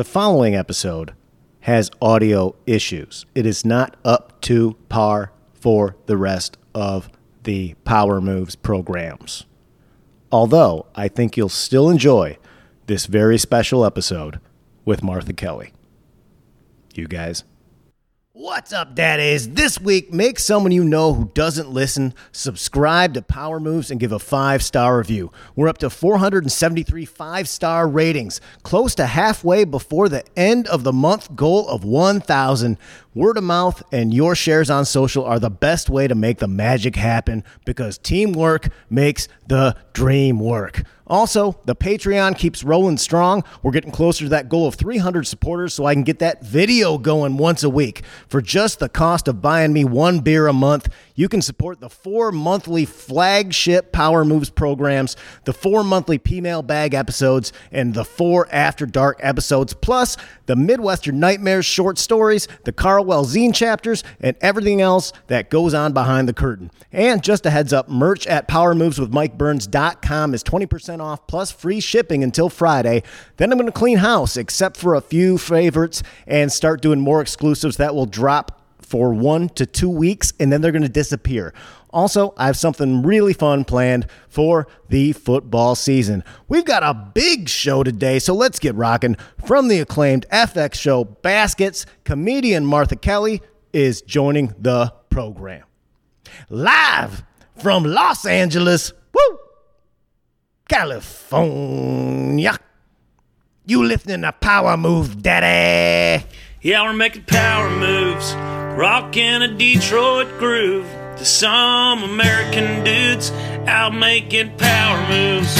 The following episode has audio issues. It is not up to par for the rest of the Power Moves programs. Although I think you'll still enjoy this very special episode with Martha Kelly. You guys. What's up, daddies? This week, make someone you know who doesn't listen subscribe to Power Moves and give a five star review. We're up to 473 five star ratings, close to halfway before the end of the month goal of 1,000. Word of mouth and your shares on social are the best way to make the magic happen because teamwork makes the dream work. Also, the Patreon keeps rolling strong. We're getting closer to that goal of 300 supporters so I can get that video going once a week. For just the cost of buying me one beer a month, you can support the four monthly flagship Power Moves programs, the four monthly P-Mail Bag episodes, and the four After Dark episodes, plus the Midwestern Nightmares short stories, the Carlwell Zine chapters, and everything else that goes on behind the curtain. And just a heads up, merch at powermoveswithmikeburns.com is 20% off plus free shipping until Friday. Then I'm going to clean house, except for a few favorites, and start doing more exclusives that will drop for one to two weeks and then they're going to disappear. Also, I have something really fun planned for the football season. We've got a big show today, so let's get rocking. From the acclaimed FX show Baskets, comedian Martha Kelly is joining the program. Live from Los Angeles, woo, California. You lifting a power move, daddy. Yeah, we're making power moves, rocking a Detroit groove to some American dudes out making power moves.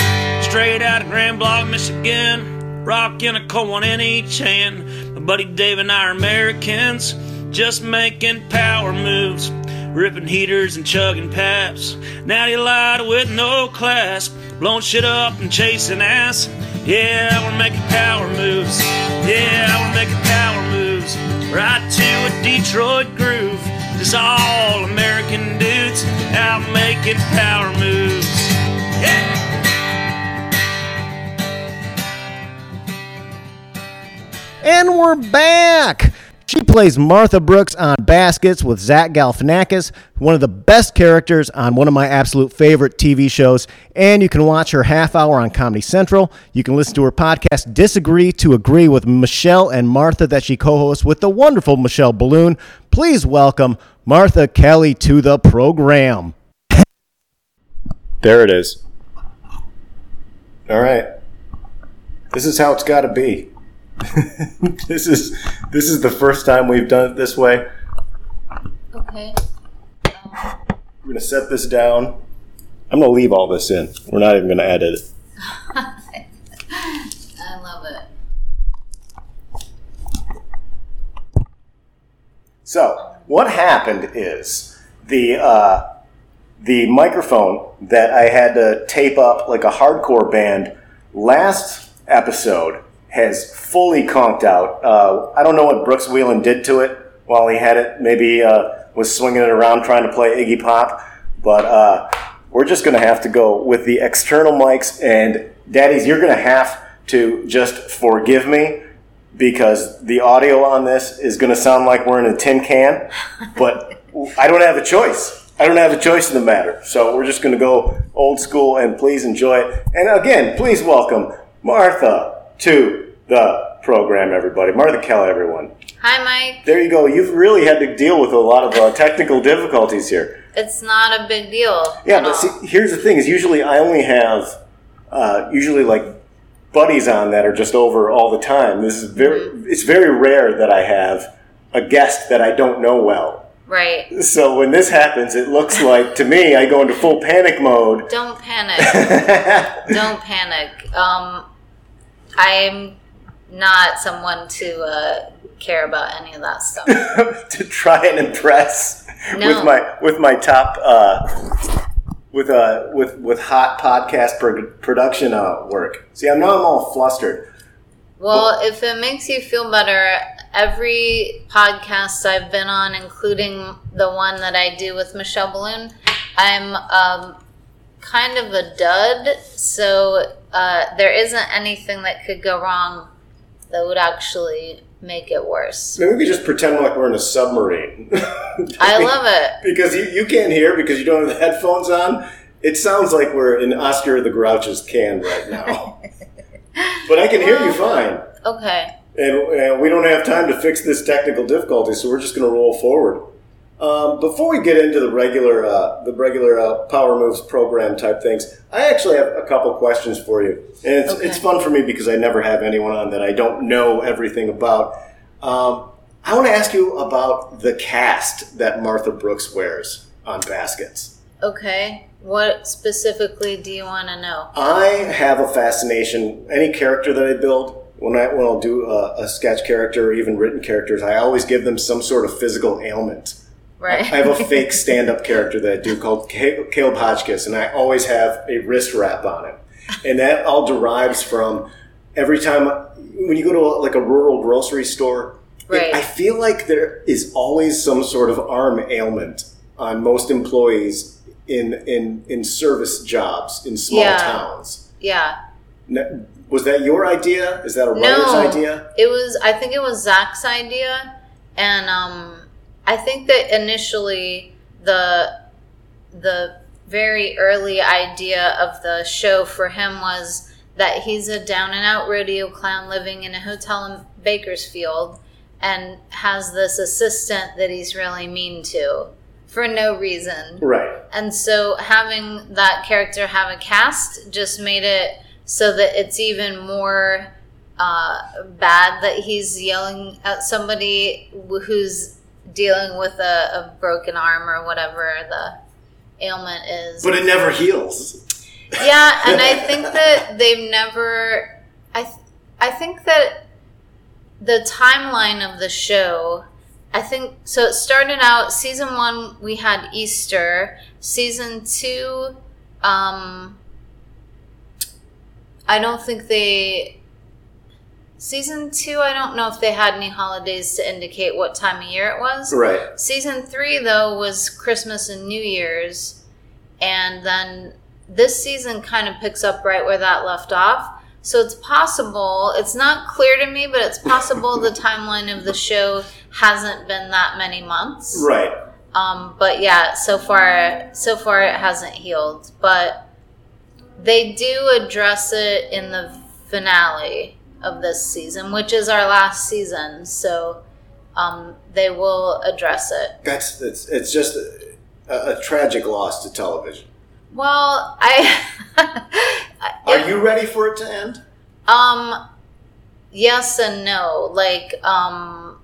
Straight out of Grand Blanc, Michigan, rocking a one in each hand. My buddy Dave and I are Americans, just making power moves. Ripping heaters and chugging paps. Natty light with no class. Blowing shit up and chasing ass. Yeah, we're making power moves. Yeah, we're making power moves. Right to a Detroit groove. Just all American dudes out making power moves. Yeah. And we're back. She plays Martha Brooks on Baskets with Zach Galifianakis, one of the best characters on one of my absolute favorite TV shows. And you can watch her half hour on Comedy Central. You can listen to her podcast, Disagree to Agree, with Michelle and Martha, that she co hosts with the wonderful Michelle Biloon. Please welcome Martha Kelly to the program. There it is. All right. This is how it's got to be. this is this is the first time we've done it this way. Okay. We're gonna set this down. I'm gonna leave all this in. We're not even gonna edit it. I love it. So what happened is the uh, the microphone that I had to tape up like a hardcore band last episode has fully conked out. Uh, I don't know what Brooks Wheelan did to it while he had it. Maybe uh, was swinging it around trying to play Iggy Pop, but uh, we're just going to have to go with the external mics. And daddies, you're going to have to just forgive me because the audio on this is going to sound like we're in a tin can, but I don't have a choice. I don't have a choice in the matter. So we're just going to go old school and please enjoy it. And again, please welcome Martha to the program, everybody. Martha Kelly, everyone. Hi, Mike. There you go. You've really had to deal with a lot of uh, technical difficulties here. It's not a big deal. Yeah, but all. see, here's the thing: is usually I only have uh, usually like buddies on that are just over all the time. This is very it's very rare that I have a guest that I don't know well. right. So when this happens, it looks like to me I go into full panic mode. Don't panic. Don't panic. Um, I'm not someone to uh, care about any of that stuff. to try and impress No. with my with my top uh, with uh, with with hot podcast pro- production uh, work. See, I'm now I'm all flustered. Well, if it makes you feel better, every podcast I've been on, including the one that I do with Michelle Biloon, I'm um, kind of a dud. So uh, there isn't anything that could go wrong that would actually make it worse. Maybe we could just pretend like we're in a submarine. I love it. because you, you can't hear because you don't have the headphones on. It sounds like we're in Oscar the Grouch's can right now. but I can hear you fine. Okay. And, and we don't have time to fix this technical difficulty, so we're just going to roll forward. Um, before we get into the regular, uh, the regular uh, Power Moves program type things, I actually have a couple questions for you, and it's, Okay. it's fun for me because I never have anyone on that I don't know everything about. Um, I want to ask you about the cast that Martha Brooks wears on baskets. Okay. What specifically do you want to know? I have a fascination. Any character that I build, when I when I'll do a, a sketch character or even written characters, I always give them some sort of physical ailment. Right. I have a fake stand-up character that I do called Caleb Hotchkiss, and I always have a wrist wrap on it, and that all derives from every time when you go to a, like a rural grocery store. Right. I feel like there is always some sort of arm ailment on most employees in in in service jobs in small Yeah. towns. yeah. N- Was that your idea? Is that a writer's No. idea? It was. I think it was Zach's idea, and um, I think that initially the the very early idea of the show for him was that he's a down and out rodeo clown living in a hotel in Bakersfield and has this assistant that he's really mean to for no reason. Right. And so having that character have a cast just made it so that it's even more uh, bad that he's yelling at somebody who's dealing with a, a broken arm or whatever the ailment is. But it never heals. yeah, and I think that they've never. I th- I think that the timeline of the show. I think so. It started out season one. We had Easter. Season two. Um, I don't think they. Season two. I don't know if they had any holidays to indicate what time of year it was. Right. Season three, though, was Christmas and New Year's. And then this season kind of picks up right where that left off. So it's possible, it's not clear to me, but it's possible the timeline of the show hasn't been that many months. Right. Um, but yeah, so far, so far it hasn't healed. But they do address it in the finale of this season, which is our last season. So um, they will address it. That's it's it's just a, a tragic loss to television. Well, I. Are you ready for it to end? Um, yes and no. Like, um,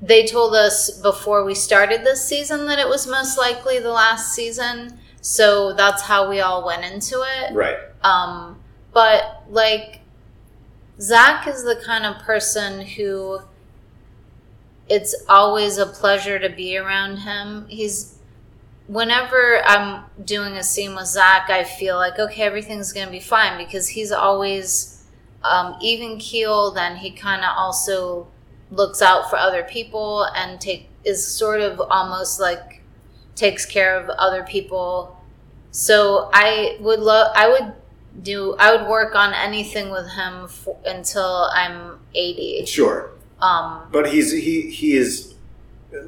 they told us before we started this season that it was most likely the last season. So that's how we all went into it. Right. Um, but like, Zach is the kind of person who it's always a pleasure to be around him. He's whenever I'm doing a scene with Zach, I feel like okay, everything's gonna be fine because he's always um, even keeled, and he kind of also looks out for other people and take is sort of almost like takes care of other people. So I would love, I would do, I would work on anything with him f until I'm eighty. Sure. Um, But he's he he is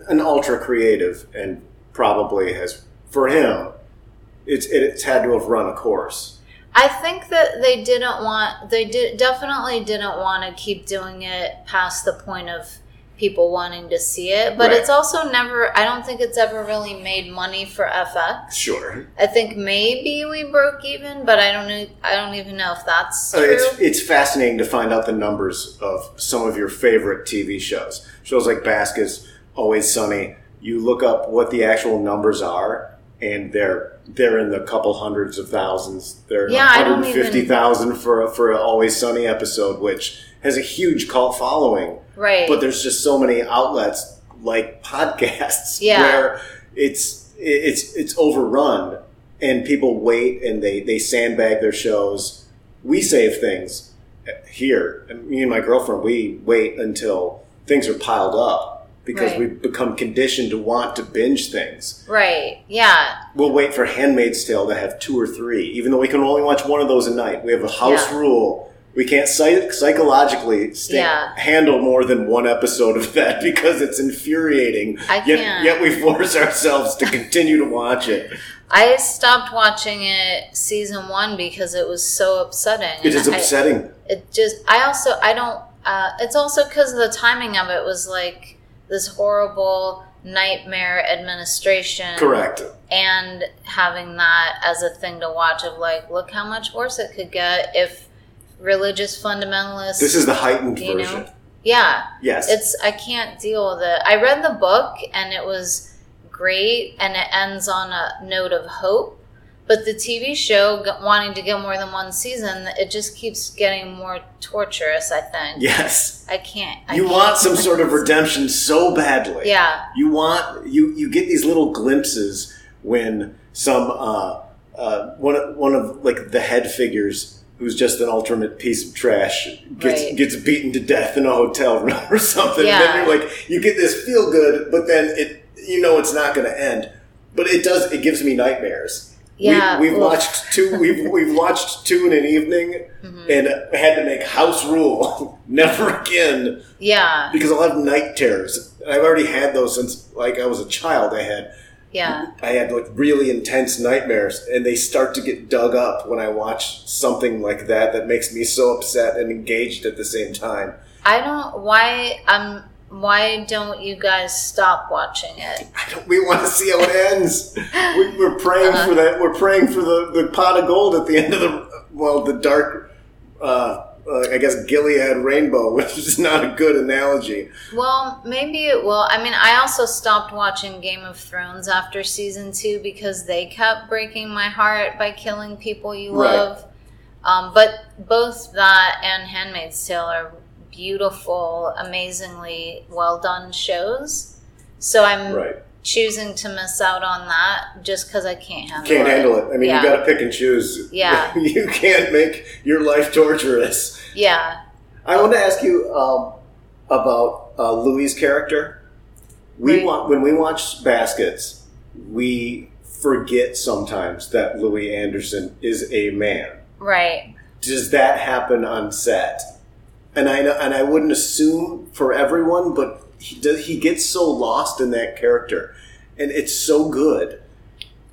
an ultra creative and probably has for him it's it's had to have run a course. I think that they didn't want they did definitely didn't want to keep doing it past the point of people wanting to see it, but Right. it's also never I don't think it's ever really made money for FX. Sure. I think maybe we broke even, but I don't know I don't even know if that's Uh, true. It's it's fascinating to find out the numbers of some of your favorite TV shows. Shows like Baskets, Always Sunny. You look up what the actual numbers are, and they're they're in the couple hundreds of thousands. They're Yeah, I don't 150,000 for for an Always Sunny episode, which has a huge cult following. Right. But there's just so many outlets like podcasts Yeah. where it's it's it's overrun and people wait and they they sandbag their shows. We save things here. And me and my girlfriend, we wait until things are piled up because Right. we've become conditioned to want to binge things. right. Yeah. We'll wait for Handmaid's Tale to have two or three, even though we can only watch one of those a night. We have a house Yeah. rule We can't psych- psychologically stay, Yeah. handle more than one episode of that because it's infuriating. I yet, can't. yet we force ourselves to continue to watch it. I stopped watching it season one because it was so upsetting. It is is I- upsetting. it just i also i don't uh, it's also because of the timing of it was like this horrible nightmare administration Correct. and having that as a thing to watch of like look how much worse it could get if religious fundamentalists This is the heightened you know version. yeah Yes. it's i can't deal with it i read the book and it was great and it ends on a note of hope but the tv show wanting to get more than one season it just keeps getting more torturous i think yes. i can't I You can't. want some sort of redemption so badly. yeah You want you you get these little glimpses when some uh, uh, one of- one of like the head figures who's just an ultimate piece of trash gets Right. gets beaten to death in a hotel room or something. And Yeah. then you're like you get this feel good, but then it you know it's not going to end. But it does. It gives me nightmares. Yeah, we, we've oof. watched two. We've we've watched two in an evening, Mm-hmm. and had to make house rule never again yeah because I'll have night terrors. I've already had those since like I was a child. I had yeah I had like really intense nightmares, and they start to get dug up when I watch something like that that makes me so upset and engaged at the same time. i don't why um why don't you guys stop watching it I don't, we want to see how it ends. We, we're praying Uh-huh. for that. We're praying for the, the pot of gold at the end of the well, the dark. Uh, uh, I guess Gilead rainbow, which is not a good analogy. Well, maybe it will. I mean, I also stopped watching Game of Thrones after season two because they kept breaking my heart by killing people you Right. love. Um, but both that and Handmaid's Tale are beautiful, amazingly well done shows. So I'm Right. Choosing to miss out on that just because I can't handle Can't it. handle it. I mean, yeah. you got to pick and choose. Yeah. you can't make your life torturous. Yeah. I want to ask you um, about uh, Louie's character. We Right. want when we watch Baskets, we forget sometimes that Louie Anderson is a man. Right. Does that happen on set? And I and I wouldn't assume for everyone, but he does. He gets so lost in that character, and it's so good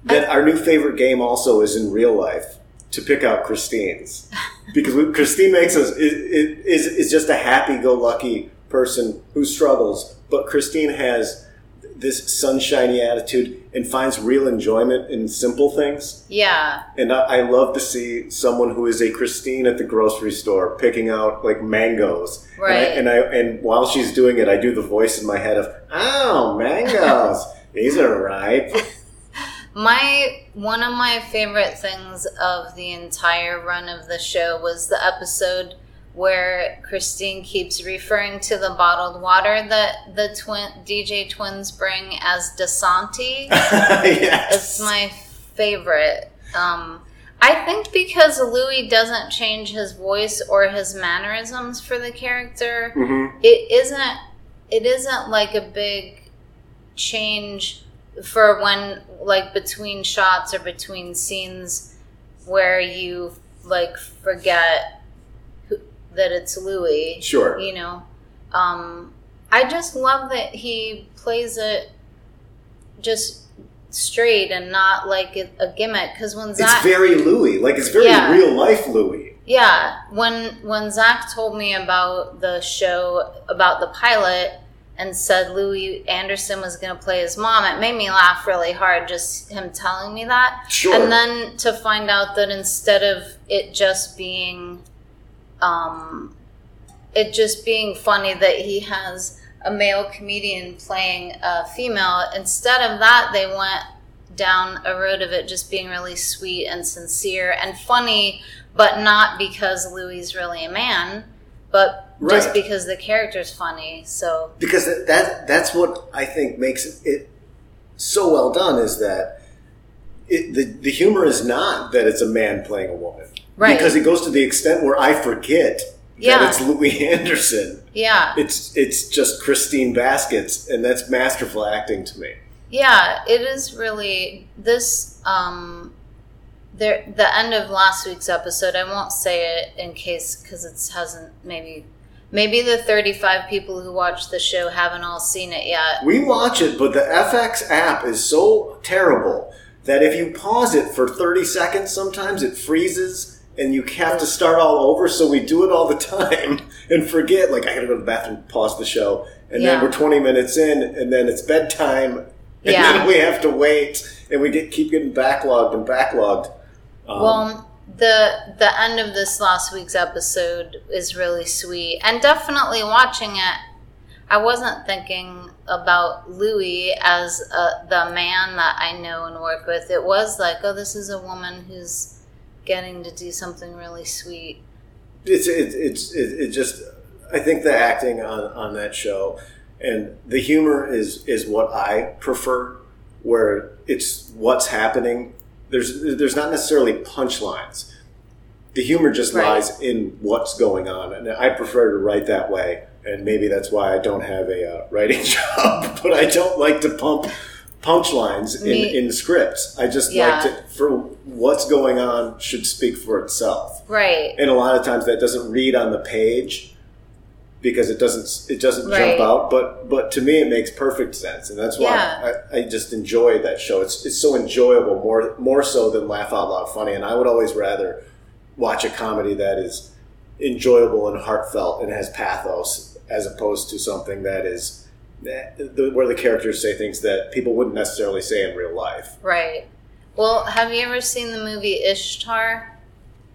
that our new favorite game also is in real life to pick out Christine's because we, Christine makes us is, is is just a happy-go-lucky person who struggles, but Christine has this sunshiny attitude and finds real enjoyment in simple things. Yeah. And I, I love to see someone who is a Christine at the grocery store picking out like mangoes. Right. And I, and I and while she's doing it, I do the voice in my head of, "Oh, mangoes! These are ripe." My one of my favorite things of the entire run of the show was the episode where Christine keeps referring to the bottled water that the twin DJ twins bring as Dasanti. yes. It's my favorite. Um, I think because Louie doesn't change his voice or his mannerisms for the character, Mhm. it isn't. It isn't like a big change for when like between shots or between scenes where you like forget that it's Louie Sure. you know um i just love that he plays it just straight and not like a, gimmick because when Zach, It's very Louie. Like it's very Yeah. real life Louie. yeah when when zach told me about the show about the pilot and said louie anderson was going to play his mom it made me laugh really hard just him telling me that Sure. and then to find out that instead of it just being um it just being funny that he has a male comedian playing a female. Instead of that they went down a road of it just being really sweet and sincere and funny but not because louie is really a man but right. just because the character's funny so. Because that, that that's what I think makes it so well done is that it, the the humor is not that it's a man playing a woman, Right. Because it goes to the extent where I forget Yeah. that it's Louie Anderson. yeah It's it's just Christine Baskets, and that's masterful acting to me. Yeah, it is really this um there the end of last week's episode. I won't say it in case because it hasn't maybe maybe the 35 people who watch the show haven't all seen it yet. We watch it, but the FX app is so terrible that if you pause it for 30 seconds, sometimes it freezes and you have to start all over. So we do it all the time and forget, like, I gotta go to the bathroom, pause the show. And Yeah. then we're 20 minutes in, and then it's bedtime. And Yeah. then we have to wait, and we get keep getting backlogged and backlogged. Um, Well, the the end of this last week's episode is really sweet, and definitely watching it, I wasn't thinking about Louie as uh the man that I know and work with. It was like, oh, this is a woman who's getting to do something really sweet. it's it, it's it, it just I think the acting on, on that show and the humor is is what I prefer where it's what's happening there's there's not necessarily punchlines the humor just Right. lies in what's going on and I prefer to write that way and maybe that's why I don't have a uh, writing job but I don't like to pump punchlines in, in scripts I just Yeah. like to for what's going on should speak for itself Right. and a lot of times that doesn't read on the page because it doesn't it doesn't Right. jump out but but to me it makes perfect sense and that's why Yeah. I, I just enjoy that show it's it's so enjoyable more more so than laugh out loud funny and i would always rather watch a comedy that is enjoyable and heartfelt and has pathos as opposed to something that is where the characters say things that people wouldn't necessarily say in real life Right. Well, have you ever seen the movie Ishtar?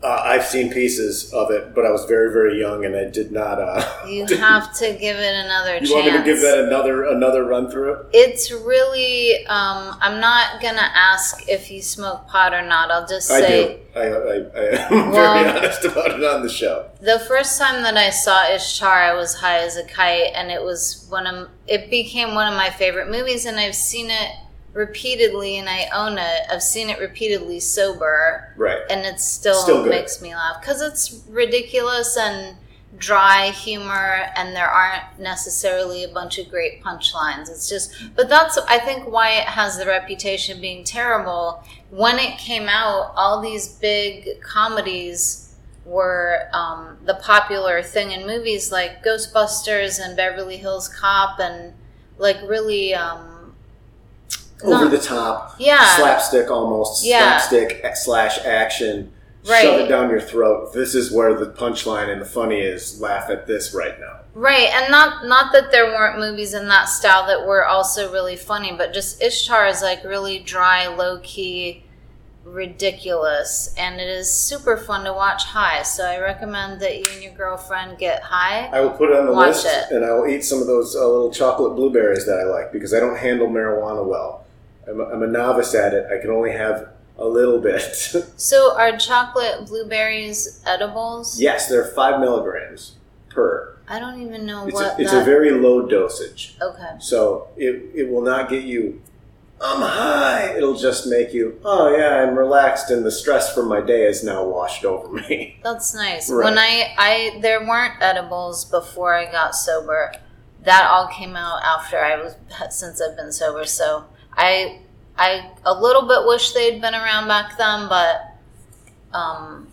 Uh, i've seen pieces of it but i was very very young and i did not uh, You have to give it another chance. You chance. want me to give that another another run through? It's really. Um, I'm not gonna ask if you smoke pot or not. I'll just I say do. I, I, I am Well- very honest about it on the show. the first time that I saw Ishtar, I was high as a kite, and it was one of. It became one of my favorite movies, and I've seen it repeatedly, and I own it. I've seen it repeatedly sober, Right. and it still, Still makes me laugh because it's ridiculous and dry humor and there aren't necessarily a bunch of great punchlines it's just but that's i think why it has the reputation of being terrible when it came out all these big comedies were um, the popular thing in movies like ghostbusters and beverly hills cop and like really um, Over not- the top, Yeah. slapstick almost, Yeah. slapstick slash action, Right. shove it down your throat. This is where the punchline and the funny is. Laugh at this right now. Right, and not not that there weren't movies in that style that were also really funny, but just Ishtar is like really dry, low key, ridiculous, and it is super fun to watch high. So I recommend that you and your girlfriend get high. I will put it on the list, it. and I will eat some of those uh, little chocolate blueberries that I like because I don't handle marijuana well. I'm a, I'm a novice at it. I can only have a little bit. So are chocolate blueberries edibles? yes, they're five milligrams per. I don't even know It's, what a, it's that. a very low dosage. okay. So it, it will not get you, I'm high. It'll just make you, oh yeah, I'm relaxed and the stress from my day is now washed over me. That's nice. Right. When I, I there weren't edibles before I got sober. That all came out after I was since I've been sober. So I I a little bit wish they'd been around back then, but um,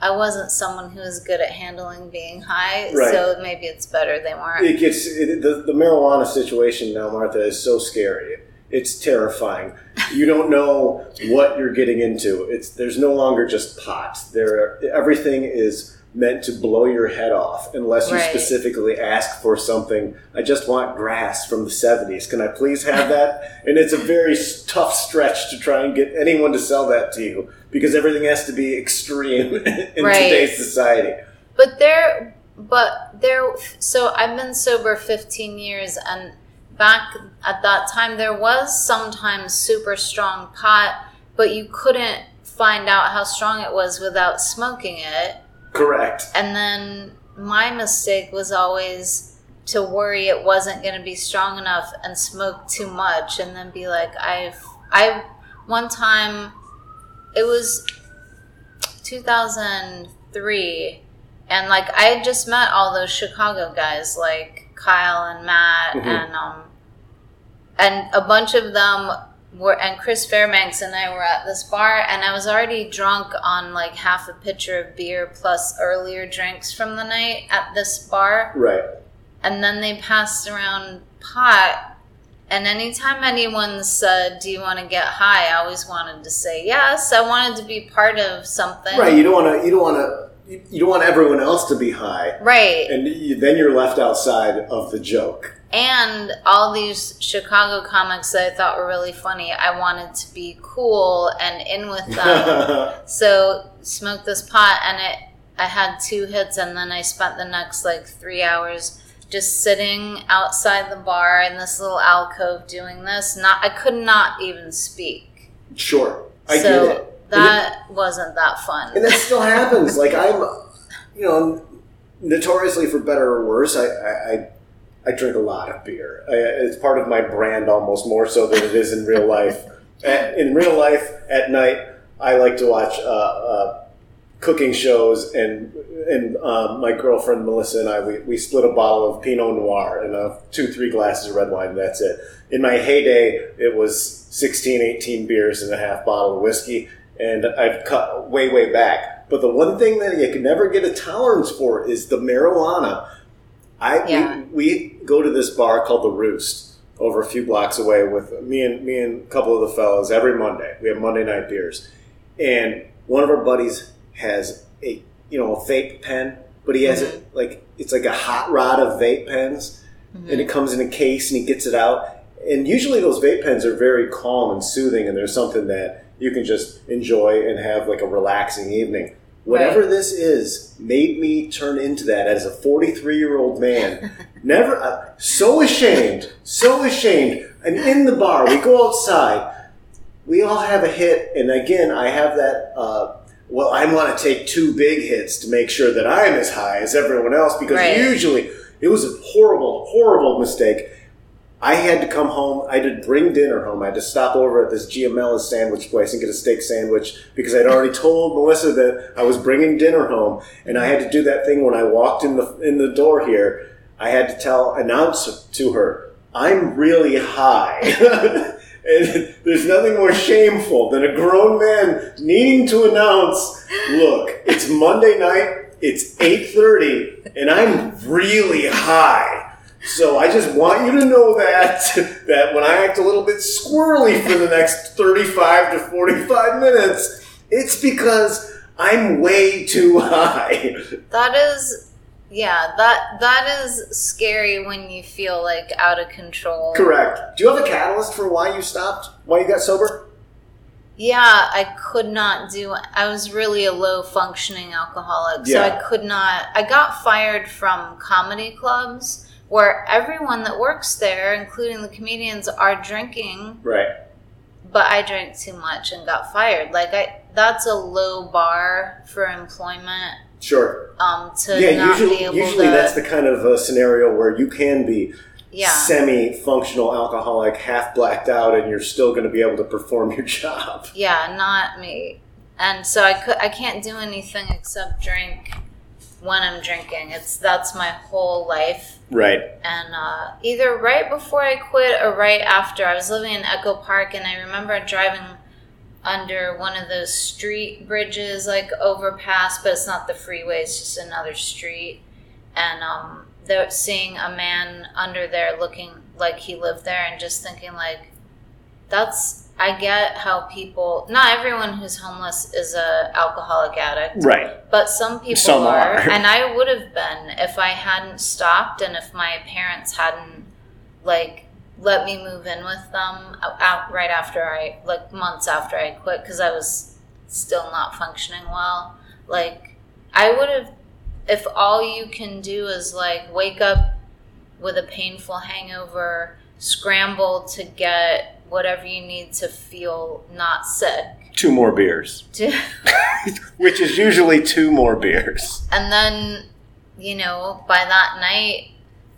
I wasn't someone who was good at handling being high. Right. So maybe it's better they weren't. It gets, it, the, the marijuana situation now, Martha, is so scary. It's terrifying. You don't know what you're getting into. It's There's no longer just pot. There, everything is meant to blow your head off unless you Right. specifically ask for something. I just want grass from the 70s. Can I please have that? and it's a very tough stretch to try and get anyone to sell that to you because everything has to be extreme in Right. today's society. But there, but there. So I've been sober 15 years, and back at that time, there was sometimes super strong pot, but you couldn't find out how strong it was without smoking it. Correct. And then my mistake was always to worry it wasn't going to be strong enough and smoke too much, and then be like, I've, I, one time, it was 2003 and like i had just met all those chicago guys like kyle and matt Mhm. and um and a bunch of them were, and Chris Fairbanks and I were at this bar, and I was already drunk on like half a pitcher of beer plus earlier drinks from the night at this bar. Right. And then they passed around pot. And anytime anyone said, Do you want to get high? I always wanted to say yes. I wanted to be part of something. Right. You don't want to. You don't want to. You don't want everyone else to be high, Right. and you, then you're left outside of the joke. And all these Chicago comics that I thought were really funny, I wanted to be cool and in with them. so smoked this pot, and it. I had two hits, and then I spent the next like three hours just sitting outside the bar in this little alcove doing this. Not, I could not even speak. sure, I so get it. And it- that wasn't that fun. and that still happens. Like I'm, you know, notoriously for better or worse, I I, I, I drink a lot of beer. I, it's part of my brand almost more so than it is in real life. At, in real life, at night, I like to watch uh, uh, cooking shows, and and um, my girlfriend Melissa and I we, we split a bottle of Pinot Noir and uh, two three glasses of red wine. That's it. In my heyday, it was 16, 18 beers and a half bottle of whiskey, and I've cut way way back. But the one thing that you can never get a tolerance for is the marijuana. I Yeah. we, we go to this bar called the Roost over a few blocks away with me and me and a couple of the fellas every Monday. We have Monday night beers, and one of our buddies has a you know a vape pen, but he has it mm-hmm. like it's like a hot rod of vape pens, mm-hmm. and it comes in a case, and he gets it out. And usually those vape pens are very calm and soothing, and there's something that you can just enjoy and have like a relaxing evening. Whatever Right. this is made me turn into that as a 43 year old man. Never, uh, so ashamed, so ashamed. And in the bar, we go outside, we all have a hit, and again, I have that. Uh, well, I want to take two big hits to make sure that I'm as high as everyone else because Right. usually it was a horrible, horrible mistake. I had to come home. I had to bring dinner home. I had to stop over at this Giamela's sandwich place and get a steak sandwich because I'd already told Melissa that I was bringing dinner home, and I had to do that thing when I walked in the in the door here. I had to tell announce to her, "I'm really high." and there's nothing more shameful than a grown man needing to announce, "Look, it's Monday night. It's 8:30, and I'm really high." So I just want you to know that that when I act a little bit squirrely for the next 35 to 45 minutes, it's because I'm way too high. That is, yeah, that that is scary when you feel like out of control. Correct. Do you have a catalyst for why you stopped? Why you got sober? Yeah, I could not do. I was really a low functioning alcoholic, so Yeah. I could not. I got fired from comedy clubs where everyone that works there, including the comedians, are drinking, Right. but I drank too much and got fired. Like I, that's a low bar for employment. Sure. Um, to Yeah, not be usually able usually to, that's the kind of uh, scenario where you can be yeah. semi-functional alcoholic, half blacked out, and you're still going to be able to perform your job. Yeah, not me. And so I could I can't do anything except drink when I'm drinking. It's that's my whole life. Right. And uh, either right before I quit or right after, I was living in Echo Park, and I remember driving under one of those street bridges, like overpass, but it's not the freeway; it's just another street. And um, they're seeing a man under there looking like he lived there, and just thinking like, that's. I get how people. Not everyone who's homeless is a alcoholic addict. Right. But some people Some are, are. and I would have been if I hadn't stopped and if my parents hadn't like let me move in with them out right after I like months after I quit because I was still not functioning well. Like I would have if all you can do is like wake up with a painful hangover, scramble to get whatever you need to feel not sick. Two more beers, which is usually two more beers. and then you know by that night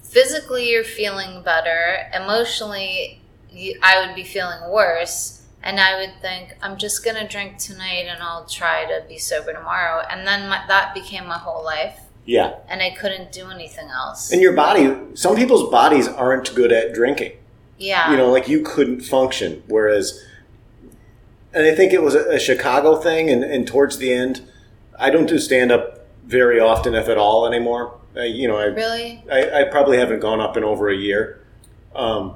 physically you're feeling better emotionally you, i would be feeling worse and i would think i'm just going to drink tonight and i'll try to be sober tomorrow and then my, that became my whole life Yeah. and i couldn't do anything else And your body, some people's bodies aren't good at drinking. Yeah You know, like you couldn't function. Whereas and I think it was a, a Chicago thing. And, and towards the end, I don't do stand up very often, if at all, anymore. I, you know, I, Really? I, I probably haven't gone up in over a year. Um,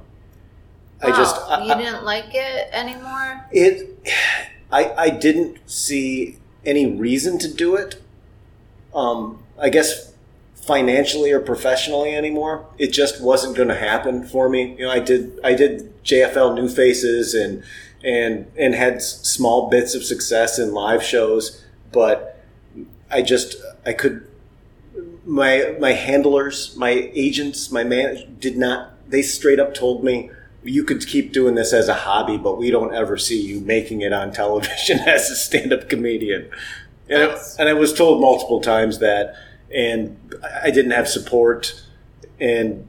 I Wow, just I, you I- didn't like it anymore? it. I I didn't see any reason to do it. Um, I guess financially or professionally anymore. It just wasn't going to happen for me. You know, I did I did JFL New Faces and and and had small bits of success in live shows, but I just I could my my handlers, my agents, my man did not. They straight up told me you could keep doing this as a hobby, but we don't ever see you making it on television as a stand-up comedian. And, I- and I was told multiple times that, and I didn't have support, and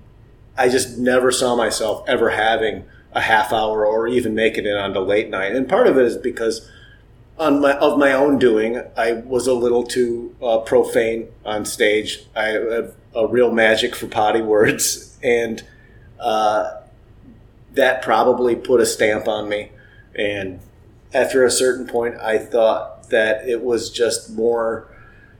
I just never saw myself ever having a half hour or even making it onto late night. And part of it is because on my of my own doing, I was a little too uh, profane on stage. I have a real magic for potty words, and uh, that probably put a stamp on me. And after a certain point, I thought that it was just more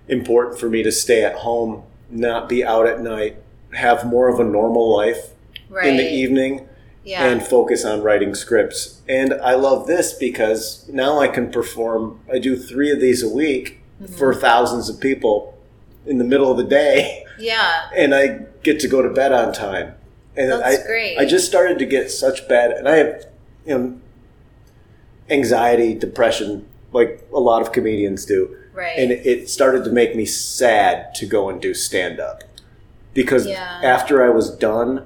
important for me to stay at home, not be out at night, have more of a normal life Right. in the evening yeah. and focus on writing scripts. And I love this because now I can perform. I do three of these a week Mm-hmm. for thousands of people in the middle of the day, yeah. and I get to go to bed on time. And That's I, great. I just started to get such bad, and I have you know anxiety, depression, like a lot of comedians do Right. and it- started to make me sad to go and do stand up because Yeah. after I was done,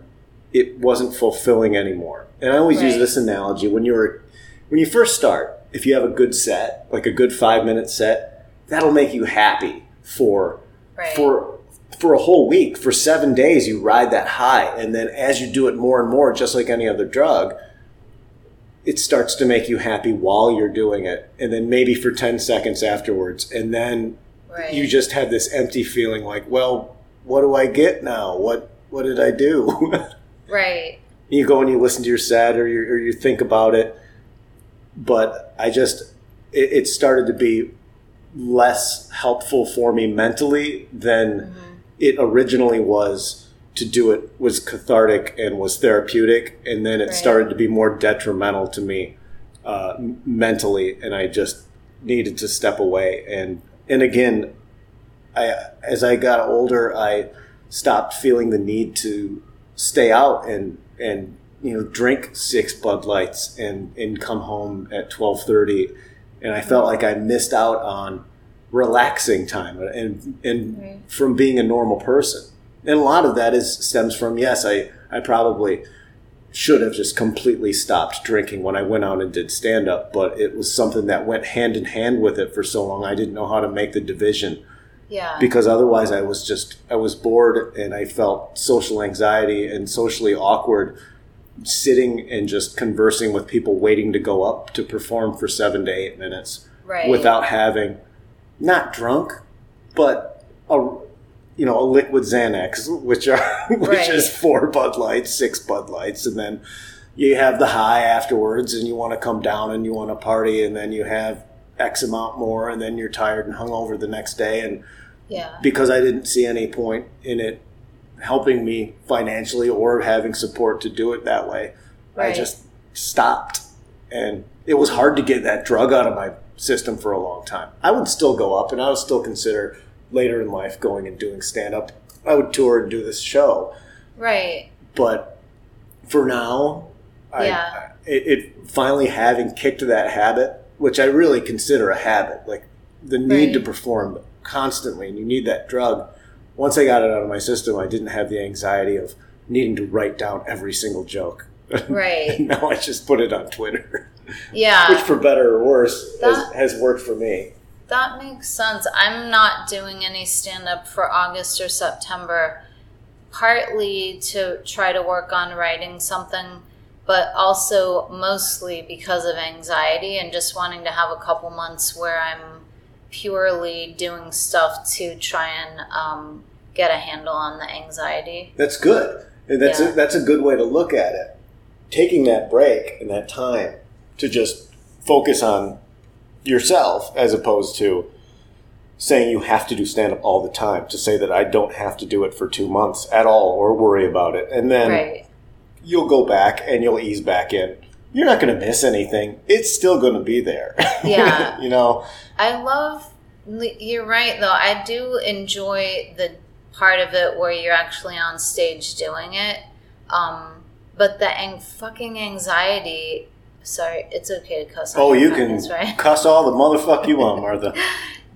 it wasn't fulfilling anymore. And I always use this analogy when you're when you first start, if you have a good set, like a good 5-minute set, that'll make you happy for right. for for a whole week, for 7 days you ride that high and then as you do it more and more just like any other drug, it starts to make you happy while you're doing it and then maybe for 10 seconds afterwards and then right. you just have this empty feeling like well what do i get now what what did i do right. you go and you listen to your set or you, or you think about it but i just it, it started to be less helpful for me mentally than Mm-hmm. it originally was to do it was cathartic and was therapeutic and then it Right. started to be more detrimental to me uh, mentally and i just needed to step away and and again i as i got older i stopped feeling the need to stay out and and you know drink six bud lights and and come home at 12:30 and i felt like i missed out on relaxing time and and Right. from being a normal person and a lot of that is stems from yes i i probably should have just completely stopped drinking when i went out and did stand up but it was something that went hand in hand with it for so long i didn't know how to make the division Yeah. because otherwise I was just I was bored and I felt social anxiety and socially awkward sitting and just conversing with people waiting to go up to perform for 7 to 8 minutes right. without having not drunk but a you know a liquid Xanax which are which Right. is four Bud Lights, six Bud Lights and then you have the high afterwards and you want to come down and you want to party and then you have X amount more and then you're tired and hungover the next day and yeah. because I didn't see any point in it helping me financially or having support to do it that way. I just stopped. And it was hard to get that drug out of my system for a long time. I would still go up and I would still consider later in life going and doing stand up. I would tour and do this show. Right. But for now, I, Yeah. it, it finally having kicked that habit, which I really consider a habit, like the need Right. to perform constantly, and you need that drug. Once I got it out of my system, I didn't have the anxiety of needing to write down every single joke. Right. now I just put it on Twitter, Yeah. which for better or worse has, has worked for me. That makes sense. I'm not doing any stand up for August or September, partly to try to work on writing something, but also mostly because of anxiety and just wanting to have a couple months where I'm purely doing stuff to try and um, get a handle on the anxiety. That's good. That's Yeah. a, that's a good way to look at it. Taking that break and that time to just focus on yourself as opposed to saying you have to do stand up all the time. To say that I don't have to do it for two months at all or worry about it, and then right. you'll go back and you'll ease back in. You're not going to miss anything. It's still going to be there. Yeah. you know. I love. You're right, though. I do enjoy the part of it where you're actually on stage doing it. Um, but the ang- fucking anxiety. Sorry, it's okay to cuss. Oh, you can right? cuss all the motherfuck you want, Martha.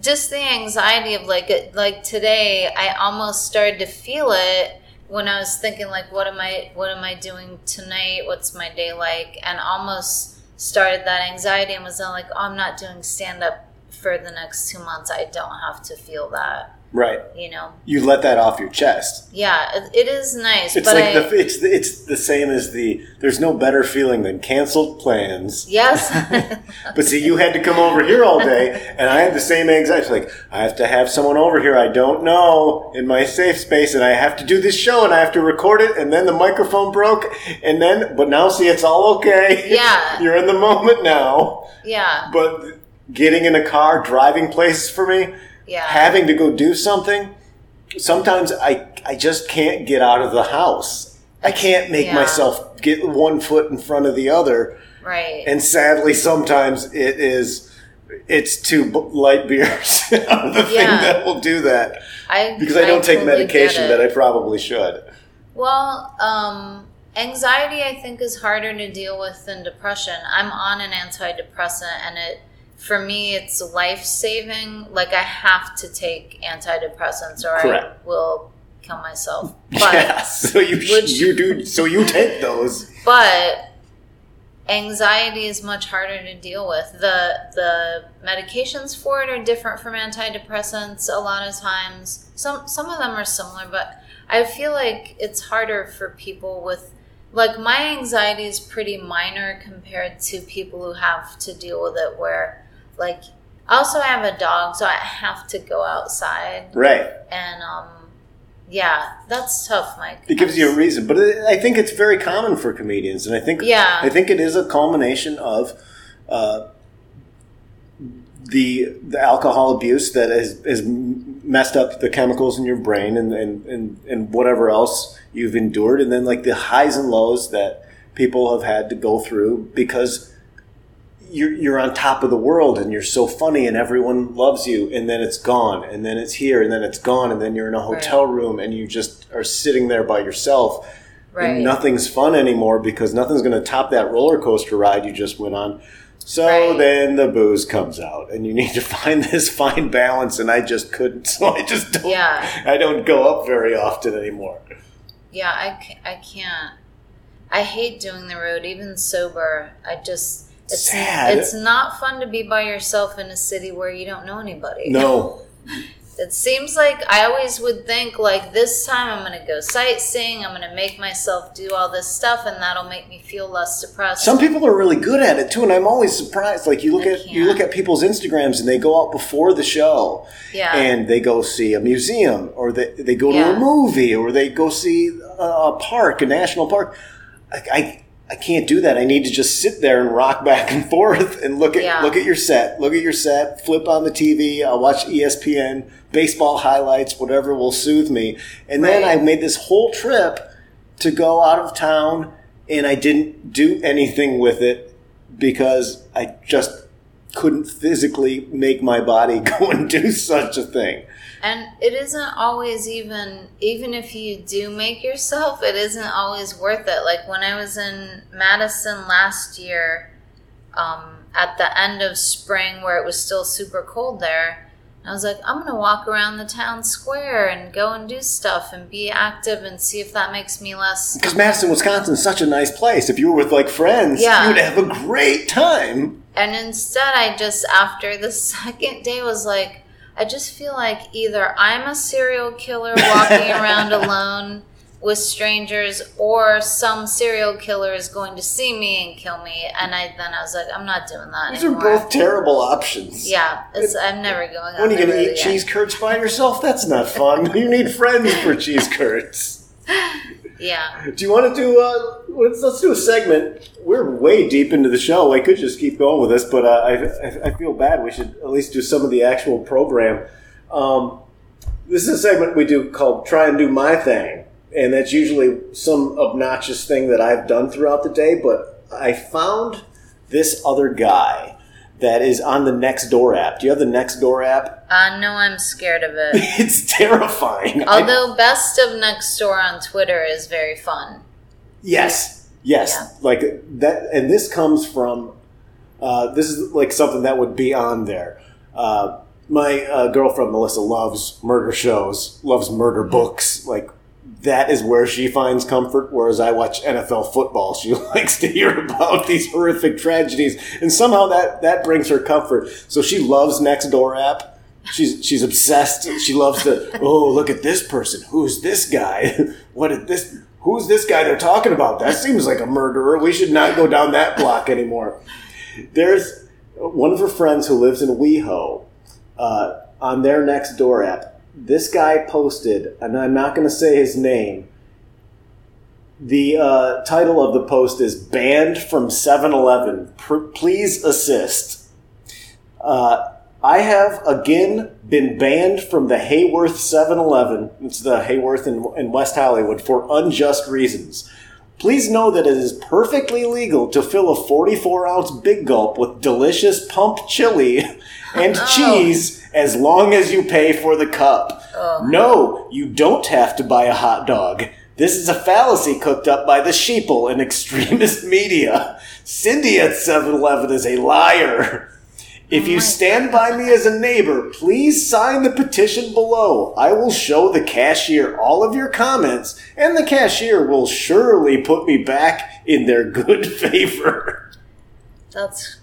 just the anxiety of like like today i almost started to feel it when i was thinking like what am i what am i doing tonight what's my day like and almost started that anxiety and was like oh i'm not doing stand up for the next two months i don't have to feel that Right. you know You let that off your chest. yeah it, it is nice It's but like I, the it's the, it's the same as the there's no better feeling than canceled plans. yes But see, you had to come over here all day, and I had the same anxiety. Like I have to have someone over here I don't know in my safe space, and I have to do this show, and I have to record it, and then the microphone broke, and then but now see it's all okay. Yeah. you're in the moment now. yeah But getting in a car, driving places for me, yeah having to go do something, sometimes I I just can't get out of the house. I can't make Yeah. myself get one foot in front of the other, right and sadly, sometimes it is it's two b- light beers the thing that will do that I, because I don't take totally medication that I probably should. Well, um, anxiety I think is harder to deal with than depression. I'm on an antidepressant, and it for me it's life saving. Like I have to take antidepressants, or I will kill myself. But yeah, so you you do so you take those. but anxiety is much harder to deal with. The the medications for it are different from antidepressants a lot of times. Some some of them are similar, but I feel like it's harder for people with like my anxiety is pretty minor compared to people who have to deal with it where like also I have a dog so I have to go outside Right. and um yeah, that's tough, Mike. It gives you a reason, but it, I think it's very common for comedians, and I think Yeah. I think it is a culmination of uh, the the alcohol abuse that has, has messed up the chemicals in your brain and, and, and, and whatever else you've endured, and then like the highs and lows that people have had to go through because you're, you're on top of the world and you're so funny and everyone loves you and then it's gone and then it's here and then it's gone and then you're in a hotel room and you just are sitting there by yourself Right. and nothing's fun anymore because nothing's going to top that roller coaster ride you just went on so Right. then the booze comes out and you need to find this fine balance and i just couldn't so i just don't Yeah. i don't go up very often anymore Yeah, I, I can't. I hate doing the road, even sober. I just it's Sad. it's not fun to be by yourself in a city where you don't know anybody. no It seems like I always would think like this time I'm going to go sightseeing, I'm going to make myself do all this stuff and that'll make me feel less depressed. Some people are really good at it too, and I'm always surprised. Like you look I at you can't. look at people's Instagrams, and they go out before the show, Yeah. and they go see a museum, or they they go to a movie, or they go see a, a park, a national park. I, I I can't do that. I need to just sit there and rock back and forth and look at Yeah. look at your set, look at your set, flip on the TV. I'll watch ESPN, baseball highlights, whatever will soothe me. And then I made this whole trip to go out of town and I didn't do anything with it because I just couldn't physically make my body go and do such a thing. And it isn't always even even if you do make yourself, it isn't always worth it. Like when I was in Madison last year, um, at the end of spring where it was still super cold there, I was like, I'm gonna walk around the town square and go and do stuff and be active and see if that makes me less Because Madison, wisconsin is such a nice place. If you were with like friends, Yeah. you'd have a great time. And instead, I just, after the second day, was like, I just feel like either I'm a serial killer walking around alone with strangers, or some serial killer is going to see me and kill me. And I then I was like, I'm not doing that These are both terrible options. yeah, it's, I'm never going. When are you going to eat again. cheese curds by yourself? That's not fun. you need friends for cheese curds. Yeah. Do you want to do? Uh, let's let's do a segment. We're way deep into the show. I could just keep going with this, but uh, I, I I feel bad. We should at least do some of the actual program. Um, this is a segment we do called "Try and Do My Thing," and that's usually some obnoxious thing that I've done throughout the day. But I found this other guy that is on the Nextdoor app. Do you have the Nextdoor app? Uh, no, I'm scared of it. It's terrifying. I- Although Best of Next Door on Twitter is very fun. Yes, yes, Yeah. like that, and this comes from. Uh, this is like something that would be on there. Uh, my uh, girlfriend Melissa loves murder shows, loves murder books. Like that is where she finds comfort. Whereas I watch NFL football, she likes to hear about these horrific tragedies, and somehow that that brings her comfort. So she loves Nextdoor app. She's she's obsessed. She loves to. Oh, look at this person. Who's this guy? What did this? Who's this guy they're talking about? That seems like a murderer. We should not go down that block anymore. There's one of her friends who lives in WeHo. Uh, on their next door app, this guy posted, and I'm not going to say his name. The uh, title of the post is "Banned from 7-Eleven. Pr- Please assist." Uh, I have again been banned from the Hayworth 7-Eleven. It's the Hayworth in, in West Hollywood for unjust reasons. Please know that it is perfectly legal to fill a 44 ounce big gulp with delicious pump chili and oh. cheese as long as you pay for the cup. Oh. No, you don't have to buy a hot dog. This is a fallacy cooked up by the sheeple and extremist media. Cindy at 7 Eleven is a liar. If oh you stand by me as a neighbor, please sign the petition below. I will show the cashier all of your comments, and the cashier will surely put me back in their good favor. That's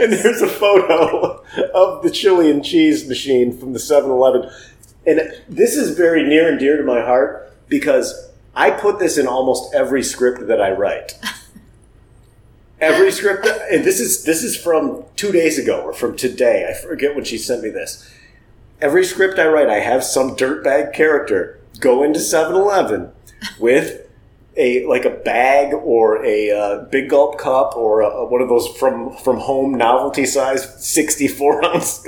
And there's a photo of the chili and cheese machine from the 7 Eleven. And this is very near and dear to my heart because I put this in almost every script that I write. Every script, and this is this is from two days ago or from today. I forget when she sent me this. Every script I write, I have some dirtbag character go into 7-Eleven with a like a bag or a uh, big gulp cup or a, one of those from from home novelty size 64 ounce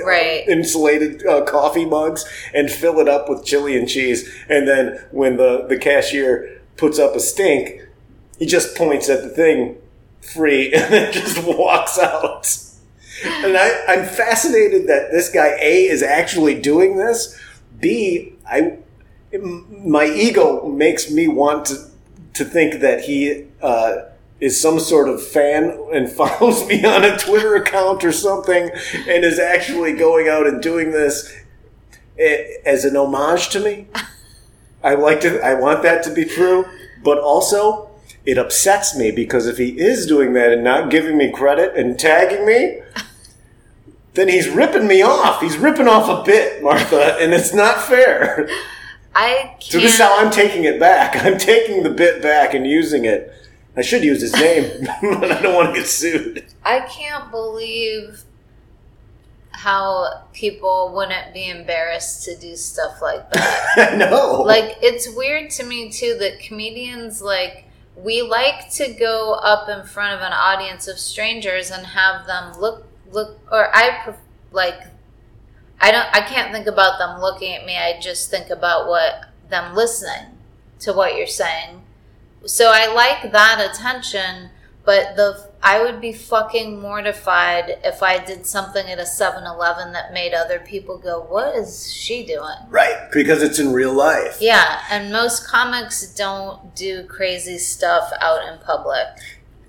uh, insulated uh, coffee mugs and fill it up with chili and cheese. And then when the the cashier puts up a stink he just points at the thing free and then just walks out. And I, I'm fascinated that this guy A is actually doing this. B, I, my ego makes me want to to think that he uh, is some sort of fan and follows me on a Twitter account or something, and is actually going out and doing this eh, as an homage to me. I like to. I want that to be true, but also. It upsets me because if he is doing that and not giving me credit and tagging me, then he's ripping me off. He's ripping off a bit, Martha, and it's not fair. I So this is how. I'm taking it back. I'm taking the bit back and using it. I should use his name, but I don't want to get sued. I can't believe how people wouldn't be embarrassed to do stuff like that. no. like it's weird to me too that comedians like we like to go up in front of an audience of strangers and have them look look or I pref- like I don't I can't think about them looking at me. I just think about what them listening to what you're saying. So I like that attention, but the I would be fucking mortified if I did something at a 7-Eleven that made other people go, "What is she doing?" right, because it's in real life. Yeah, and most comics don't do crazy stuff out in public.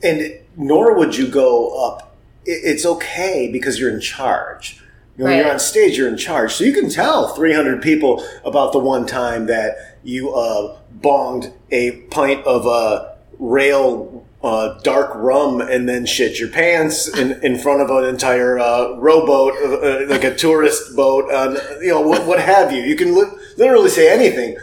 And nor would you go up. It's okay because you're in charge. You know, When you're on stage, you're in charge. So you can tell 300 people about the one time that you uh, bonged a pint of uh, rail uh, dark rum and then shit your pants in, in front of an entire uh, rowboat, uh, uh, like a tourist boat, on, you know, what, what have you. You can li- literally say anything.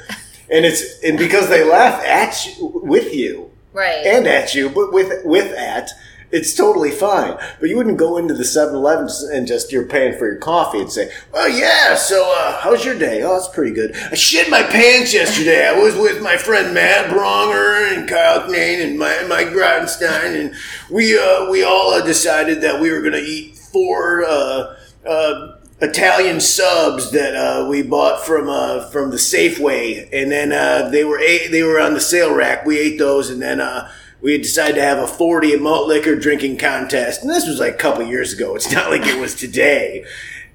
And it's and because they laugh at you, with you, Right. and at you, but with with at, It's totally fine. But you wouldn't go into the 7 Eleven and just, you're paying for your coffee and say, Oh, yeah, so uh, how's your day? Oh, it's pretty good. I shit my pants yesterday. I was with my friend Matt Bronger and Kyle Kinane and my, Mike Grottenstein, and we, uh, we all uh, decided that we were going to eat four. Uh, uh, Italian subs that uh, we bought from uh, from the Safeway, and then uh, they were ate, they were on the sale rack. We ate those, and then uh, we had decided to have a forty malt liquor drinking contest. And this was like a couple years ago. It's not like it was today.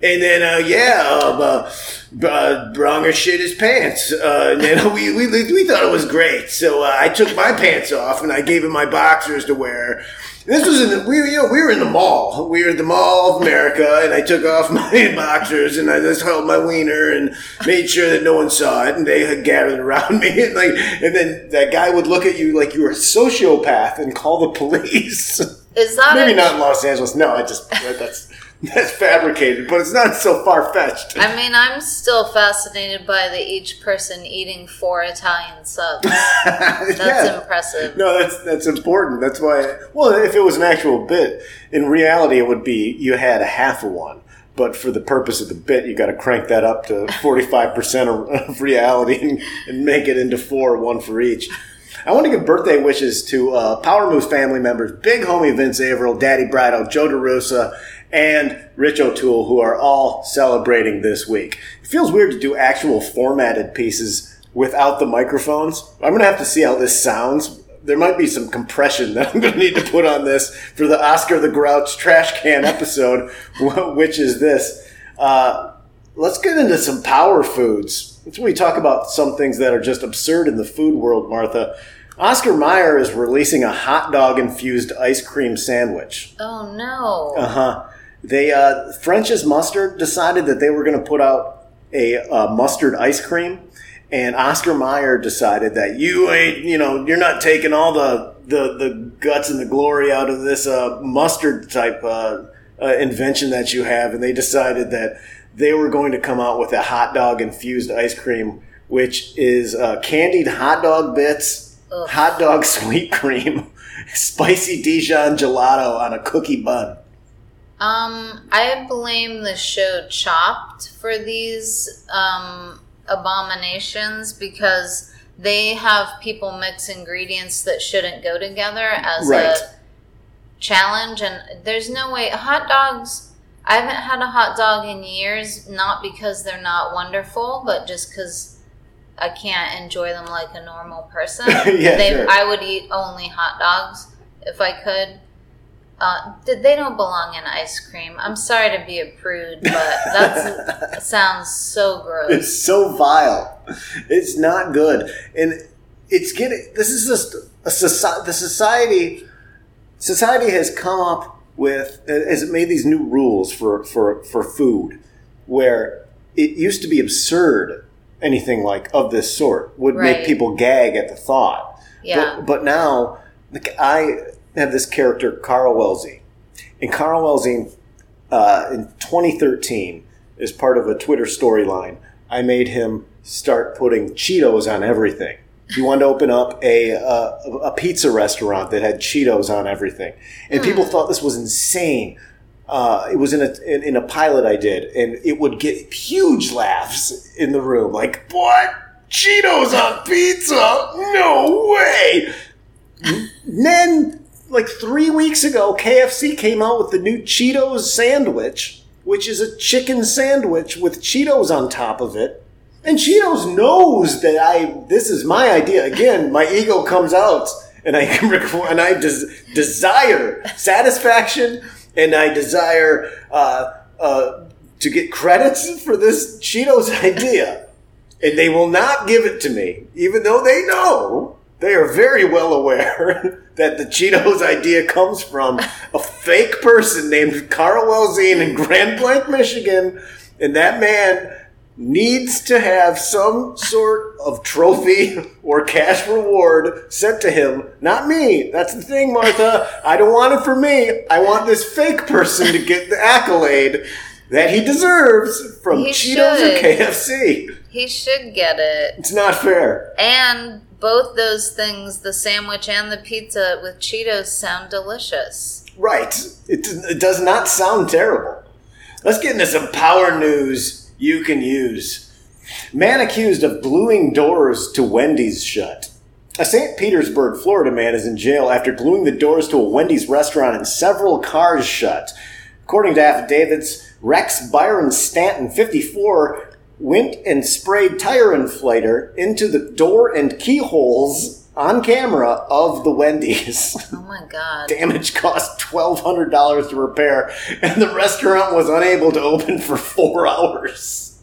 And then, uh, yeah, um, uh, uh, Bronger shit his pants. Uh, and then we, we, we thought it was great. So uh, I took my pants off and I gave him my boxers to wear. This was in the, we, you know, we were in the mall. We were at the Mall of America, and I took off my boxers and I just held my wiener and made sure that no one saw it. And they had gathered around me, and like, and then that guy would look at you like you were a sociopath and call the police. Is that Maybe a- not in Los Angeles. No, I just that's that's fabricated, but it's not so far fetched. I mean, I'm still fascinated by the each person eating four Italian subs. That's yeah. impressive. No, that's that's important. That's why. Well, if it was an actual bit, in reality, it would be you had a half of one. But for the purpose of the bit, you got to crank that up to forty five percent of reality and, and make it into four, one for each. I want to give birthday wishes to uh, Power Moves family members, big homie Vince Averill, Daddy Brido, Joe DeRosa, and Rich O'Toole, who are all celebrating this week. It feels weird to do actual formatted pieces without the microphones. I'm going to have to see how this sounds. There might be some compression that I'm going to need to put on this for the Oscar the Grouch trash can episode, which is this. Uh, let's get into some power foods. That's when we talk about some things that are just absurd in the food world, Martha. Oscar Mayer is releasing a hot dog infused ice cream sandwich. Oh no. Uh huh. They uh, French's Mustard decided that they were going to put out a uh, mustard ice cream, and Oscar Mayer decided that you ain't, you know, you're not taking all the the, the guts and the glory out of this uh, mustard type uh, uh, invention that you have, and they decided that they were going to come out with a hot dog infused ice cream, which is uh, candied hot dog bits, Ugh. hot dog sweet cream, spicy Dijon gelato on a cookie bun. Um, I blame the show Chopped for these um, abominations because they have people mix ingredients that shouldn't go together as Right. a challenge. And there's no way hot dogs. I haven't had a hot dog in years, not because they're not wonderful, but just because I can't enjoy them like a normal person. Yeah, they, sure. I would eat only hot dogs if I could. Uh, th- they don't belong in ice cream. I'm sorry to be a prude, but that sounds so gross. It's so vile. It's not good, and it's getting. This is just a society. The society, society has come up with has made these new rules for for for food, where it used to be absurd. Anything like of this sort would Right. make people gag at the thought. Yeah. But, but now, like, I have this character, Carl Welzein. And Carl Welzein, uh, in 2013, as part of a Twitter storyline, I made him start putting Cheetos on everything. He wanted to open up a, uh, a pizza restaurant that had Cheetos on everything. And people thought this was insane. Uh, it was in a in, in a pilot I did, and it would get huge laughs in the room. Like, what? Cheetos on pizza? No way! then, like three weeks ago, KFC came out with the new Cheetos sandwich, which is a chicken sandwich with Cheetos on top of it. And Cheetos knows that I this is my idea. Again, my ego comes out, and I and I des- desire satisfaction, and I desire uh, uh, to get credits for this Cheetos idea. And they will not give it to me, even though they know they are very well aware that the Cheetos idea comes from a fake person named Carl Welzein in Grand Blanc, Michigan, and that man needs to have some sort of trophy or cash reward sent to him. Not me. That's the thing, Martha. I don't want it for me. I want this fake person to get the accolade that he deserves from He Cheetos should. or KFC. He should get it. It's not fair. And both those things, the sandwich and the pizza with Cheetos, sound delicious. Right. It, it does not sound terrible. Let's get into some power news you can use. Man accused of gluing doors to Wendy's shut. A St. Petersburg, Florida man is in jail after gluing the doors to a Wendy's restaurant and several cars shut. According to affidavits, Rex Byron Stanton, 54, went and sprayed tire inflator into the door and keyholes on camera of the Wendy's. Oh my god. Damage cost $1,200 to repair, and the restaurant was unable to open for four hours.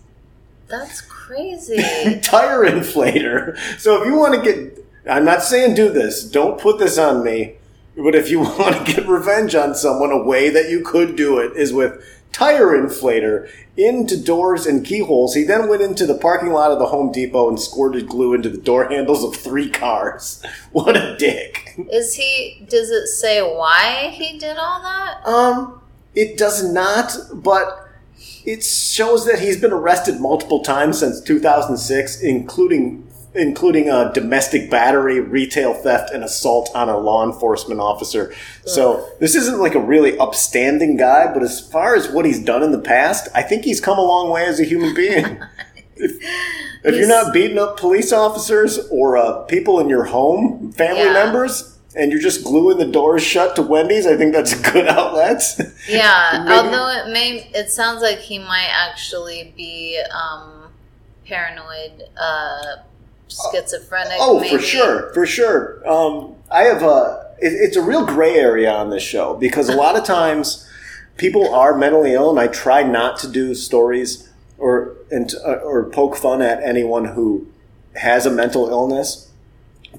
That's crazy. Tire inflator. So if you want to get, I'm not saying do this, don't put this on me, but if you want to get revenge on someone, a way that you could do it is with tire inflator into doors and keyholes. He then went into the parking lot of the Home Depot and squirted glue into the door handles of three cars. What a dick. Is he does it say why he did all that? Um, it does not, but it shows that he's been arrested multiple times since 2006, including including a domestic battery, retail theft, and assault on a law enforcement officer. So this isn't like a really upstanding guy, but as far as what he's done in the past, I think he's come a long way as a human being. if, if you're not beating up police officers or uh, people in your home, family Yeah. members, and you're just gluing the doors shut to Wendy's, I think that's a good outlet. Yeah, although it may it sounds like he might actually be um paranoid uh schizophrenic Oh, maybe. for sure, for sure. Um, I have a. It, it's a real gray area on this show because a lot of times people are mentally ill, and I try not to do stories or and uh, or poke fun at anyone who has a mental illness.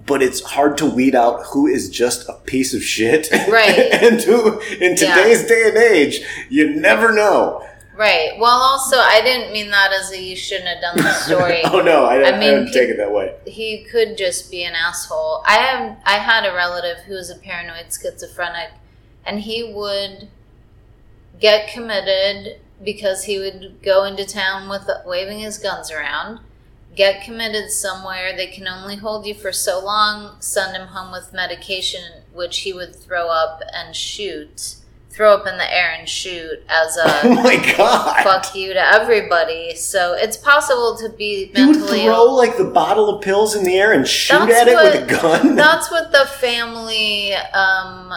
But it's hard to weed out who is just a piece of shit, Right. and who, in today's day and age, you never know. Right. Well also I didn't mean that as a you shouldn't have done the story. oh no, I, I, I mean, didn't take it that way. he could just be an asshole. I have I had a relative who was a paranoid schizophrenic and he would get committed because he would go into town with waving his guns around, get committed somewhere. They can only hold you for so long, send him home with medication which he would throw up and shoot. Throw up in the air and shoot as Oh a my god! fuck you to everybody. So it's possible to be mentally You would throw like the bottle of pills in the air and shoot That's at it with a gun, That's what the family. Um,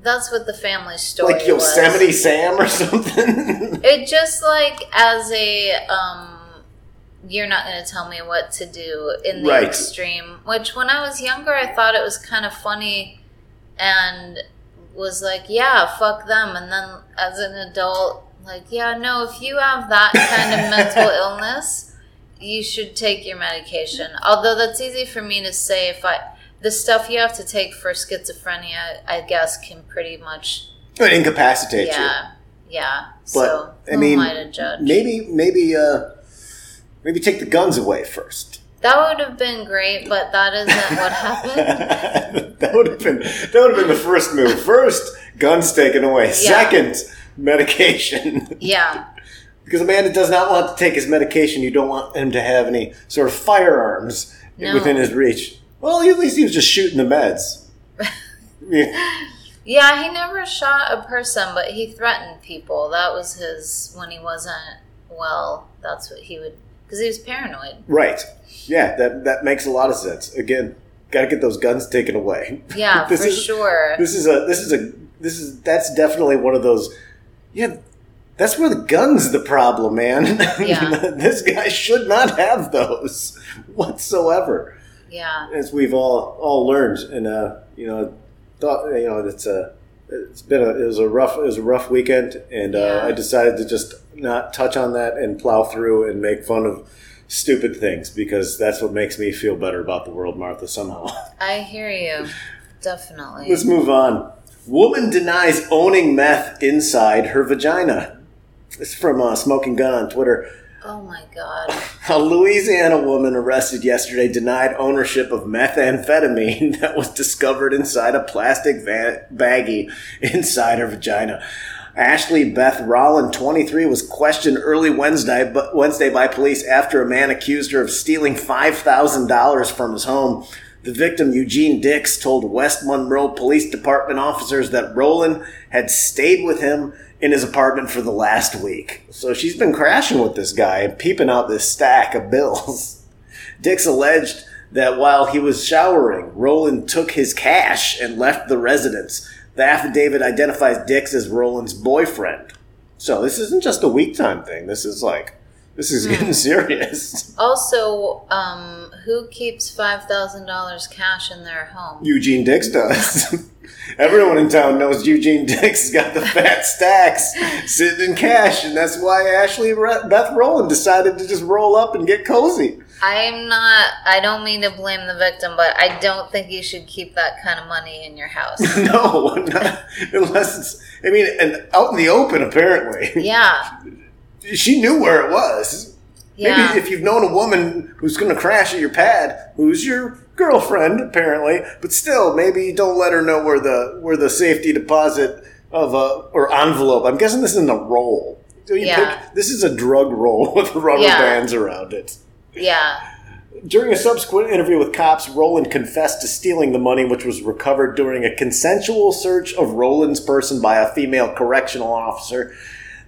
that's what the family story like Yosemite was. Sam or something. It just like as a um, you're not going to tell me what to do in the Right. extreme. Which when I was younger, I thought it was kind of funny, and was like, yeah, fuck them. And then as an adult, like, yeah, no, if you have that kind of mental illness, you should take your medication. Although that's easy for me to say if I the stuff you have to take for schizophrenia, I guess, can pretty much It would incapacitate yeah, yeah. But, so I mean, am I to judge? Maybe, maybe, uh, maybe take the guns away first. That would have been great, but that isn't what happened. that would have been that would have been the first move. First, guns taken away. Second, medication. Yeah, because a man that does not want to take his medication, you don't want him to have any sort of firearms No. within his reach. Well, at least he was just shooting the meds. Yeah. yeah. He never shot a person, but he threatened people. That was his when he wasn't well. That's what he would because he was paranoid. Right. Yeah, that that makes a lot of sense. Again, got to get those guns taken away. Yeah, This for is- sure. This is a this is a this is that's definitely one of those. Yeah, that's where the guns the problem, man. Yeah. this guy should not have those whatsoever. yeah, as we've all all learned, and uh, you know, thought you know it's a it's been a it was a rough it was a rough weekend, and uh, Yeah. I decided to just not touch on that and plow through and make fun of stupid things because that's what makes me feel better about the world, Martha. Somehow. I hear you. Definitely. Let's move on. Woman denies owning meth inside her vagina. It's from uh, Smoking Gun on Twitter. Oh my god. A Louisiana woman arrested yesterday denied ownership of methamphetamine that was discovered inside a plastic va- baggie inside her vagina. Ashley Beth Rollin, 23, was questioned early Wednesday, but Wednesday by police after a man accused her of stealing $5,000 from his home. The victim, Eugene Dix, told West Monroe Police Department officers that Roland had stayed with him in his apartment for the last week. So she's been crashing with this guy and peeping out this stack of bills. Dix alleged that while he was showering, Roland took his cash and left the residence. The affidavit identifies Dix as Roland's boyfriend. So this isn't just a week time thing. This is like this is getting serious. Also, um, who keeps five thousand dollars cash in their home? Eugene Dix does. Everyone in town knows Eugene Dix has got the fat stacks sitting in cash, and that's why Ashley Beth Rowland decided to just roll up and get cozy. I'm not. I don't mean to blame the victim, but I don't think you should keep that kind of money in your house. no, not, unless it's. I mean, and out in the open, apparently. Yeah, She knew where it was. yeah. Maybe if you've known a woman who's going to crash at your pad, who's your girlfriend apparently, but still, maybe don't let her know where the where the safety deposit of a or envelope. I'm guessing this isn't a roll. So you Yeah. pick, this is a drug roll with rubber Yeah. bands around it. yeah. During a subsequent interview with cops, Roland confessed to stealing the money, which was recovered during a consensual search of Roland's person by a female correctional officer.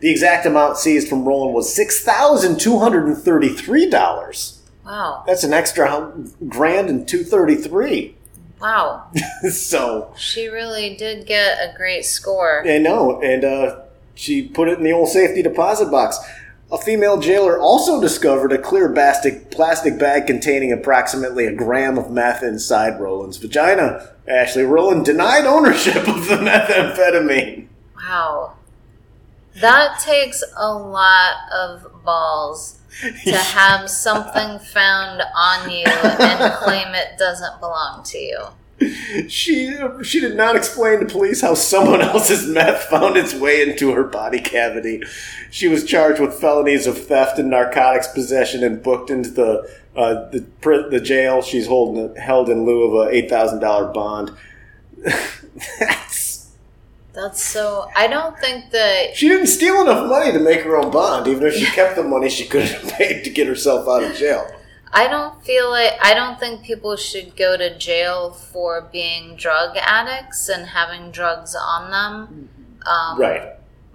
The exact amount seized from Roland was six thousand two hundred and thirty-three dollars. Wow. That's an extra grand and two thirty-three. Wow. so She really did get a great score. I know, and uh, she put it in the old safety deposit box. A female jailer also discovered a clear plastic plastic bag containing approximately a gram of meth inside Roland's vagina. Ashley Roland denied ownership of the methamphetamine. Wow. That takes a lot of balls to have something found on you and claim it doesn't belong to you. She she did not explain to police how someone else's meth found its way into her body cavity. She was charged with felonies of theft and narcotics possession and booked into the uh, the the jail. She's holding held in lieu of a eight thousand dollar bond. That's, That's so. I don't think that. she didn't steal enough money to make her own bond. Even if she kept the money, she could have paid to get herself out of jail. I don't feel like. I don't think people should go to jail for being drug addicts and having drugs on them. Um, Right.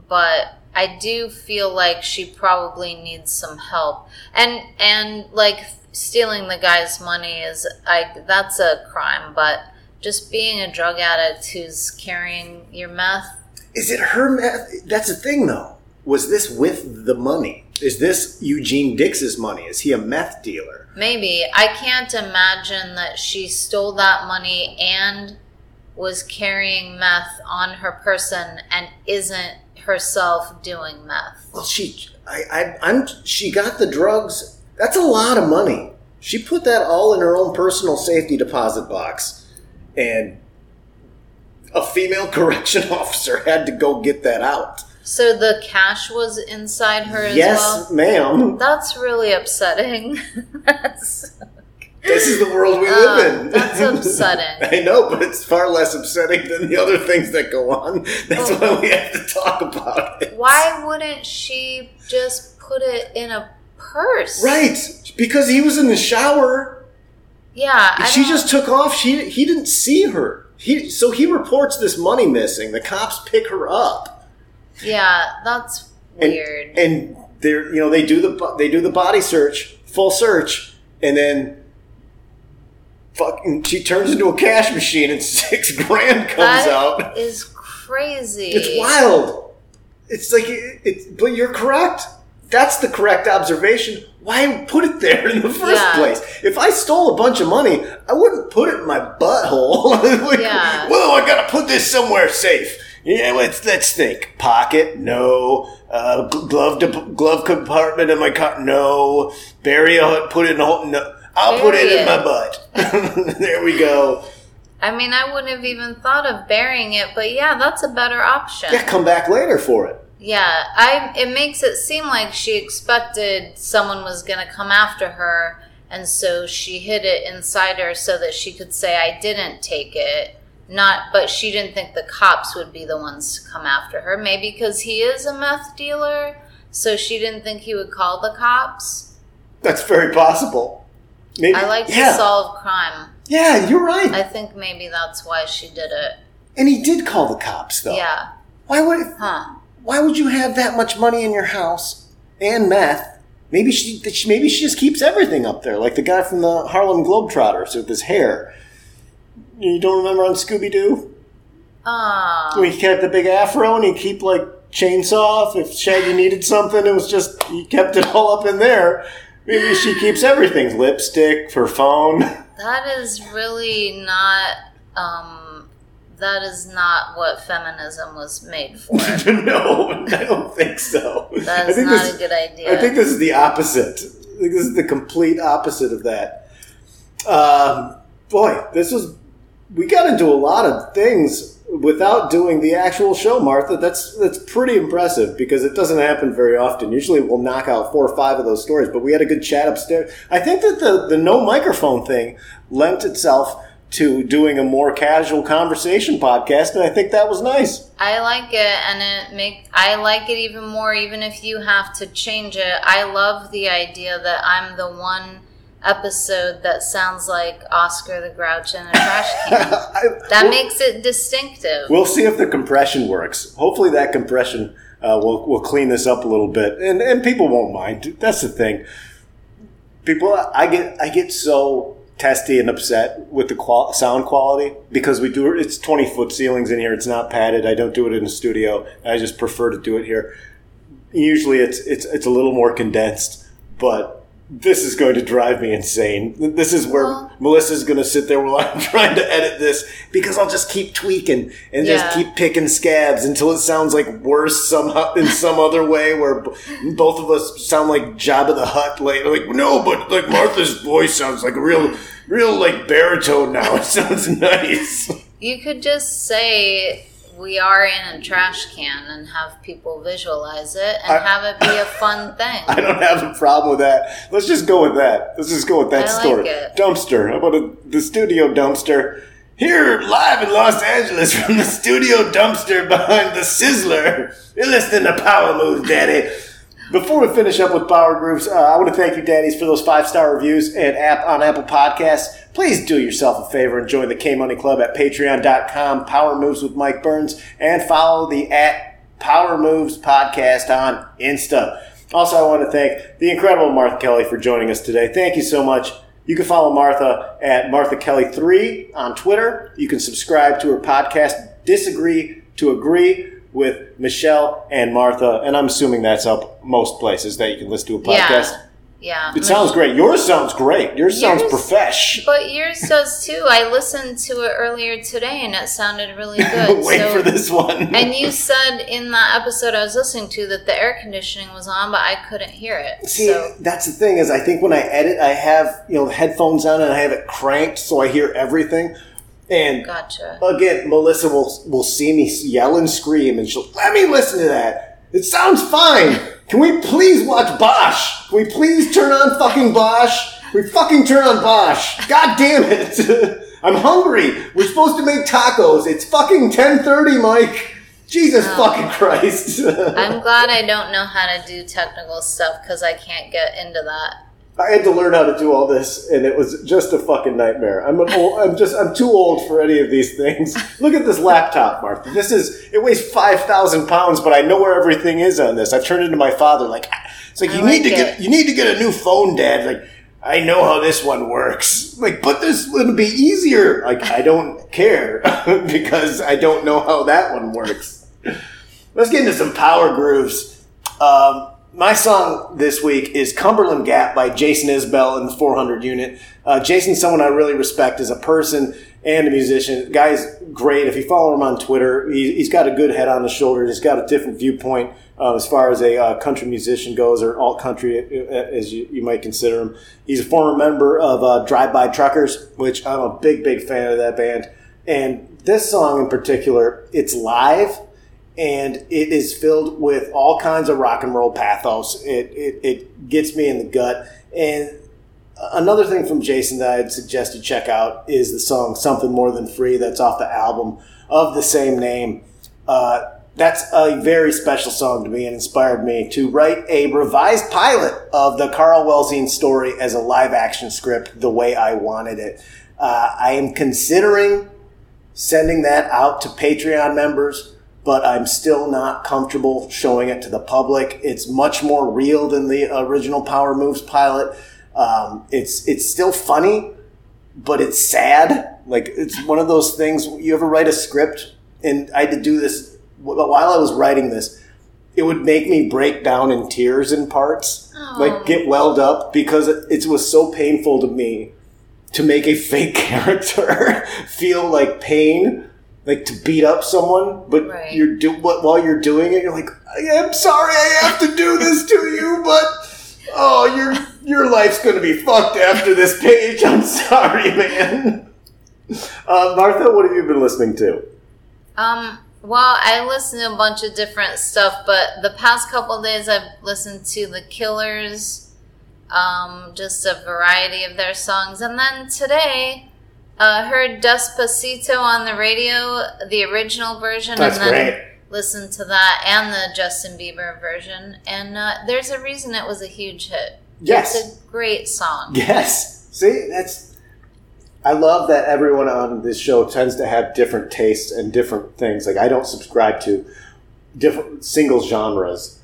but I do feel like she probably needs some help. And and like stealing the guy's money is I that's a crime, but just being a drug addict who's carrying your meth, Is it her meth? That's the thing, though. Was this with the money? Is this Eugene Dix's money? Is he a meth dealer? maybe I can't imagine that she stole that money and was carrying meth on her person and isn't herself doing meth. Well, she, I, I, I'm, she got the drugs. That's a lot of money. She put that all in her own personal safety deposit box, and a female correction officer had to go get that out. So the cash was inside her as yes, well. ma'am. That's really upsetting. that's, This is the world we Uh, live in. that's upsetting. I know, but it's far less upsetting than the other things that go on. That's why we have to talk about it. why wouldn't she just put it in a purse? Right, because he was in the shower. Yeah. She don't- just took off. She he didn't see her. He so he reports this money missing. The cops pick her up, Yeah, that's and weird. and they're you know they do the they do the body search, full search, and then fucking she turns into a cash machine and six grand comes out. That is crazy. It's wild. It's like it, it, but you're correct. That's the correct observation. Why put it there in the first Yeah. place? If I stole a bunch of money, I wouldn't put it in my butthole. like, Yeah. Whoa, I gotta put this somewhere safe. Yeah, let's let's think. Pocket, no. Uh, glove de- glove compartment in my car, no. Bury it, put it in a hole, no. I'll put it Bury in my butt. there we go. I mean, I wouldn't have even thought of burying it, but yeah, that's a better option. Yeah, come back later for it. Yeah, I it makes it seem like she expected someone was going to come after her and so she hid it inside her so that she could say I didn't take it. Not but she didn't think the cops would be the ones to come after her. Maybe cuz he is a meth dealer, so she didn't think he would call the cops. That's very possible. Maybe, I like yeah. to solve crime. Yeah, you're right. I think maybe that's why she did it. and he did call the cops, though. Yeah. Why would Huh. Why would you have that much money in your house and meth? Maybe she maybe she just keeps everything up there, like the guy from the Harlem Globetrotters with his hair. You don't remember on Scooby Doo? Ah. Where he kept the big afro and he'd keep like chainsaw. If Shaggy needed something, it was just he kept it all up in there. Maybe she keeps everything: lipstick, her phone. That is really not. Um, that is not what feminism was made for. no, I don't think so. That I is think not this- a good idea. I think this is the opposite. I think this is the complete opposite of that. Um, boy, this was. We got into a lot of things without doing the actual show, Martha. That's that's pretty impressive because it doesn't happen very often. Usually, we'll knock out four or five of those stories, but we had a good chat upstairs. I think that the the no microphone thing lent itself to doing a more casual conversation podcast, and I think that was nice. I like it, and it make I like it even more. Even if you have to change it, I love the idea that I'm the one episode that sounds like Oscar the Grouch in a trash can. That makes it distinctive. We'll see if the compression works. Hopefully, that compression uh, will will clean this up a little bit, and and people won't mind. That's the thing. People, I get I get so testy and upset with the qual- sound quality because we do it's twenty foot ceilings in here. It's not padded. I don't do it in the studio. I just prefer to do it here. Usually, it's it's it's a little more condensed, but. This is going to drive me insane. This is where Well- Melissa's going to sit there while I'm trying to edit this because I'll just keep tweaking and just keep picking scabs until it sounds like worse somehow in some other way where b- both of us sound like Jabba the Hutt. Like, like no, but like Martha's voice sounds like a real, real like baritone now. It sounds nice. You could just say we are in a trash can and have people visualize it and I- have it be a fun thing. I don't have a problem with that. Let's just go with that. Let's just go with that I like story. it. Dumpster. How about a, the studio dumpster? Here, live in Los Angeles from the studio dumpster behind the Sizzler. You're listening to Power Moves, Daddy. Before we finish up with Power Grooves, uh, I want to thank you, Daddies, for those five star reviews and app on Apple Podcasts. Please do yourself a favor and join the K Money Club at patreon.com, Power Moves with Mike Burns, and follow the at Power Moves podcast on Insta. Also, I want to thank the incredible Martha Kelly for joining us today. Thank you so much. You can follow Martha at Martha Kelly3 on Twitter. You can subscribe to her podcast, Disagree to Agree, with Michelle and Martha. And I'm assuming that's up most places that you can listen to a podcast. Yeah. Yeah. It sounds great. Yours sounds great. Yours sounds Yours- profesh. But yours does too. I listened to it earlier today and it sounded really good. Wait so- for this one. And you said in that episode I was listening to that the air conditioning was on, but I couldn't hear it. See, so that's the thing is, I think when I edit, I have you know headphones on and I have it cranked so I hear everything. And gotcha. again, Melissa will will see me yell and scream, and she'll let me listen to that. It sounds fine. Can we please watch Bosch? Can we please turn on fucking Bosch? We fucking turn on Bosch. God damn it! I'm hungry. We're supposed to make tacos. It's fucking ten thirty, Mike. Jesus Oh. fucking Christ. I'm glad I don't know how to do technical stuff because I can't get into that. I had to learn how to do all this, and it was just a fucking nightmare. I'm an old, I'm just I'm too old for any of these things. Look at this laptop, Martha. This is it weighs five thousand pounds, but I know where everything is on this. I've turned into my father. Like it's like I you like need to get you need to get a new phone, Dad. Like I know how this one works. Like, but this would be easier. Like I don't care because I don't know how that one works. Let's get into some power grooves. Um, my song this week is Cumberland Gap by Jason Isbell in the 400 unit. Uh, Jason's someone I really respect as a person and a musician. Guy's great. If you follow him on Twitter, he, he's got a good head on his shoulders. He's got a different viewpoint uh, as far as a uh, country musician goes, or alt country uh, as you, you might consider him. He's a former member of uh, Drive By Truckers, which I'm a big, big fan of that band. And this song in particular, it's live and it is filled with all kinds of rock and roll pathos. It, it, it gets me in the gut. And another thing from Jason that I'd suggest you check out is the song Something More Than Free that's off the album of the same name. Uh, that's a very special song to me and inspired me to write a revised pilot of the Carl Welzein story as a live action script the way I wanted it. Uh, I am considering sending that out to Patreon members, but I'm still not comfortable showing it to the public. It's much more real than the original Power Moves pilot. Um, it's it's still funny, but it's sad. Like it's one of those things. You ever write a script, and I had to do this while I was writing this. It would make me break down in tears in parts, like get welled up because it, it was so painful to me to make a fake character feel like pain, like to beat up someone, but Right. you're do what while you're doing it, you're like, I'm sorry, I have to do this to you, but oh, your your life's gonna be fucked after this page. I'm sorry, man. Uh, Martha, what have you been listening to? Um, well, I listen to a bunch of different stuff, but the past couple days I've listened to The Killers, um, just a variety of their songs. And then today, uh, heard Despacito on the radio, the original version, That's and then great. listened to that and the Justin Bieber version. And uh, there's a reason it was a huge hit. Yes. It's a great song. Yes. See, that's. I love that everyone on this show tends to have different tastes and different things. Like I don't subscribe to different single genres.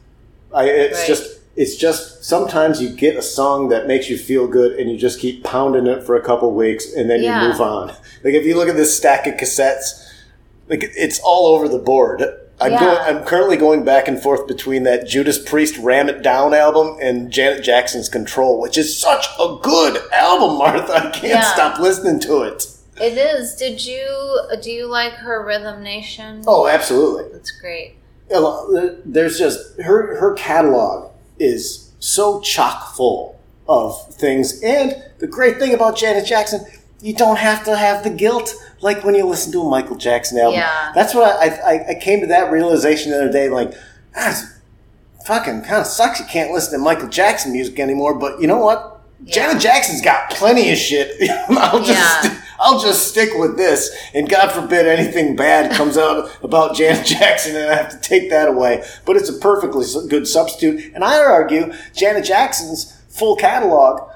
I, it's Right. just it's just sometimes you get a song that makes you feel good and you just keep pounding it for a couple weeks and then Yeah. you move on. Like if you look at this stack of cassettes, like it's all over the board. I'm Yeah. going. I'm currently going back and forth between that Judas Priest "Ram It Down" album and Janet Jackson's "Control," which is such a good album, Martha. I can't Yeah. stop listening to it. It is. Did you uh, do you like her Rhythm Nation? Oh, absolutely. That's great. Uh, there's just her. Her catalog is so chock full of things, and the great thing about Janet Jackson, you don't have to have the guilt like when you listen to a Michael Jackson album. Yeah. That's what I, I, I came to that realization the other day. Like, ah, fucking kind of sucks. You can't listen to Michael Jackson music anymore. But you know what? Yeah. Janet Jackson's got plenty of shit. I'll just Yeah. I'll just stick with this. And God forbid anything bad comes out about Janet Jackson, and I have to take that away. But it's a perfectly good substitute. And I argue Janet Jackson's full catalog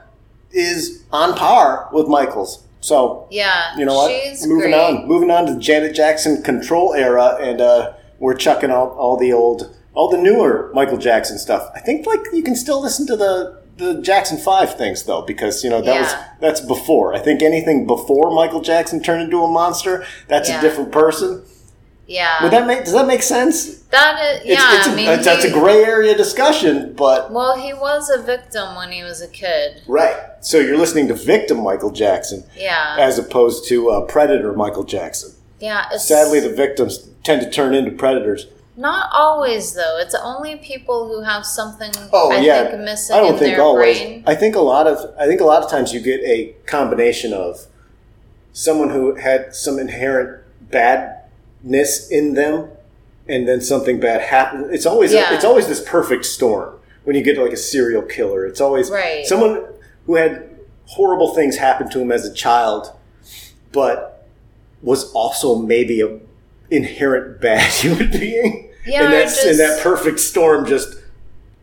is on par with Michael's. So Yeah, you know what? Moving great. on. Moving on to the Janet Jackson control era, and uh, we're chucking out all the old, all the newer Michael Jackson stuff. I think like you can still listen to the the Jackson Five things though, because you know that was that's before. I think anything before Michael Jackson turned into a monster, that's Yeah. a different person. Yeah, Would that make does that make sense? that is. Yeah, it's a, I mean, it's- that's a gray area discussion, but Well, he was a victim when he was a kid. right. So you're listening to victim Michael Jackson Yeah, as opposed to uh, predator Michael Jackson. yeah. It's, Sadly, the victims tend to turn into predators. Not always though. It's only people who have something. Oh I yeah, think missing I don't in think always. brain. I think a lot of I think a lot of times you get a combination of someone who had some inherent badness in them, and then something bad happened. It's always Yeah. it's always this perfect storm when you get like a serial killer. It's always Right. someone who had horrible things happen to him as a child, but was also maybe a inherent bad human being. Yeah, and that's and that perfect storm just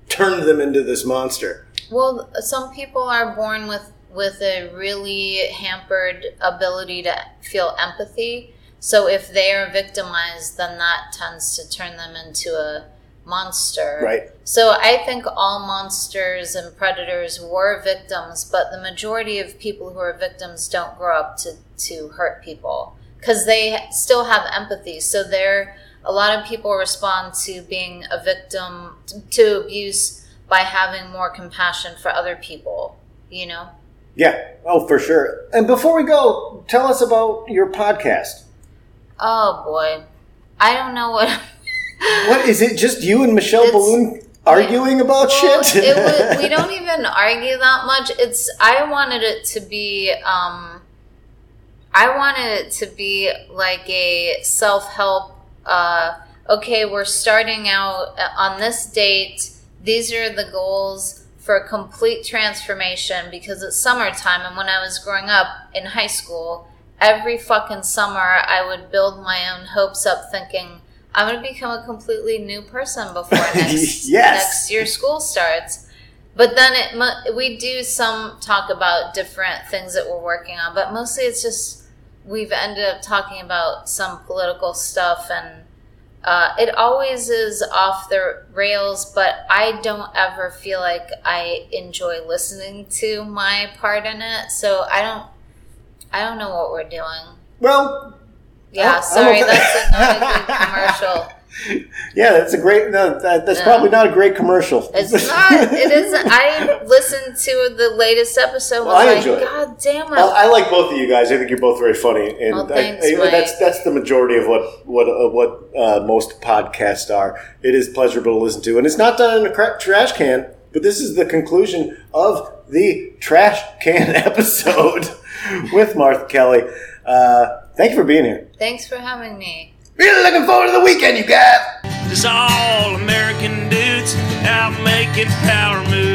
turned them into this monster. Well, some people are born with with a really hampered ability to feel empathy. So if they are victimized, then that tends to turn them into a monster. Right. So I think all monsters and predators were victims, but the majority of people who are victims don't grow up to, to hurt people because they still have empathy. So they're a lot of people respond to being a victim to abuse by having more compassion for other people. You know. Yeah. Oh, for sure. And before we go, tell us about your podcast. Oh boy, I don't know what. What is it? Just you and Michelle It's- Biloon arguing about Well, shit? it was, we don't even argue that much. It's I wanted it to be um I wanted it to be like a self-help uh okay, we're starting out on this date. These are the goals for a complete transformation because it's summertime and when I was growing up in high school, every fucking summer I would build my own hopes up thinking I'm going to become a completely new person before next Yes. next year school starts. But then it we do some talk about different things that we're working on, but mostly it's just we've ended up talking about some political stuff and uh, it always is off the rails, but I don't ever feel like I enjoy listening to my part in it. So I don't, I don't know what we're doing. Well, Yeah, I'm sorry, okay. that's another good commercial. Yeah, that's a great. No, that, that's probably not a great commercial. It's not. It isn't. I listened to the latest episode. Well, I like, enjoy. God damn it! Well, I like both of you guys. I think you're both very funny, and Well, thanks, I- Mike. that's that's the majority of what what uh, what uh, most podcasts are. It is pleasurable to listen to, and it's not done in a cra- trash can. But this is the conclusion of the trash can episode with Martha Kelly. Uh, thank you for being here. Thanks for having me. Really looking forward to the weekend, you guys. Just all American dudes out making power moves.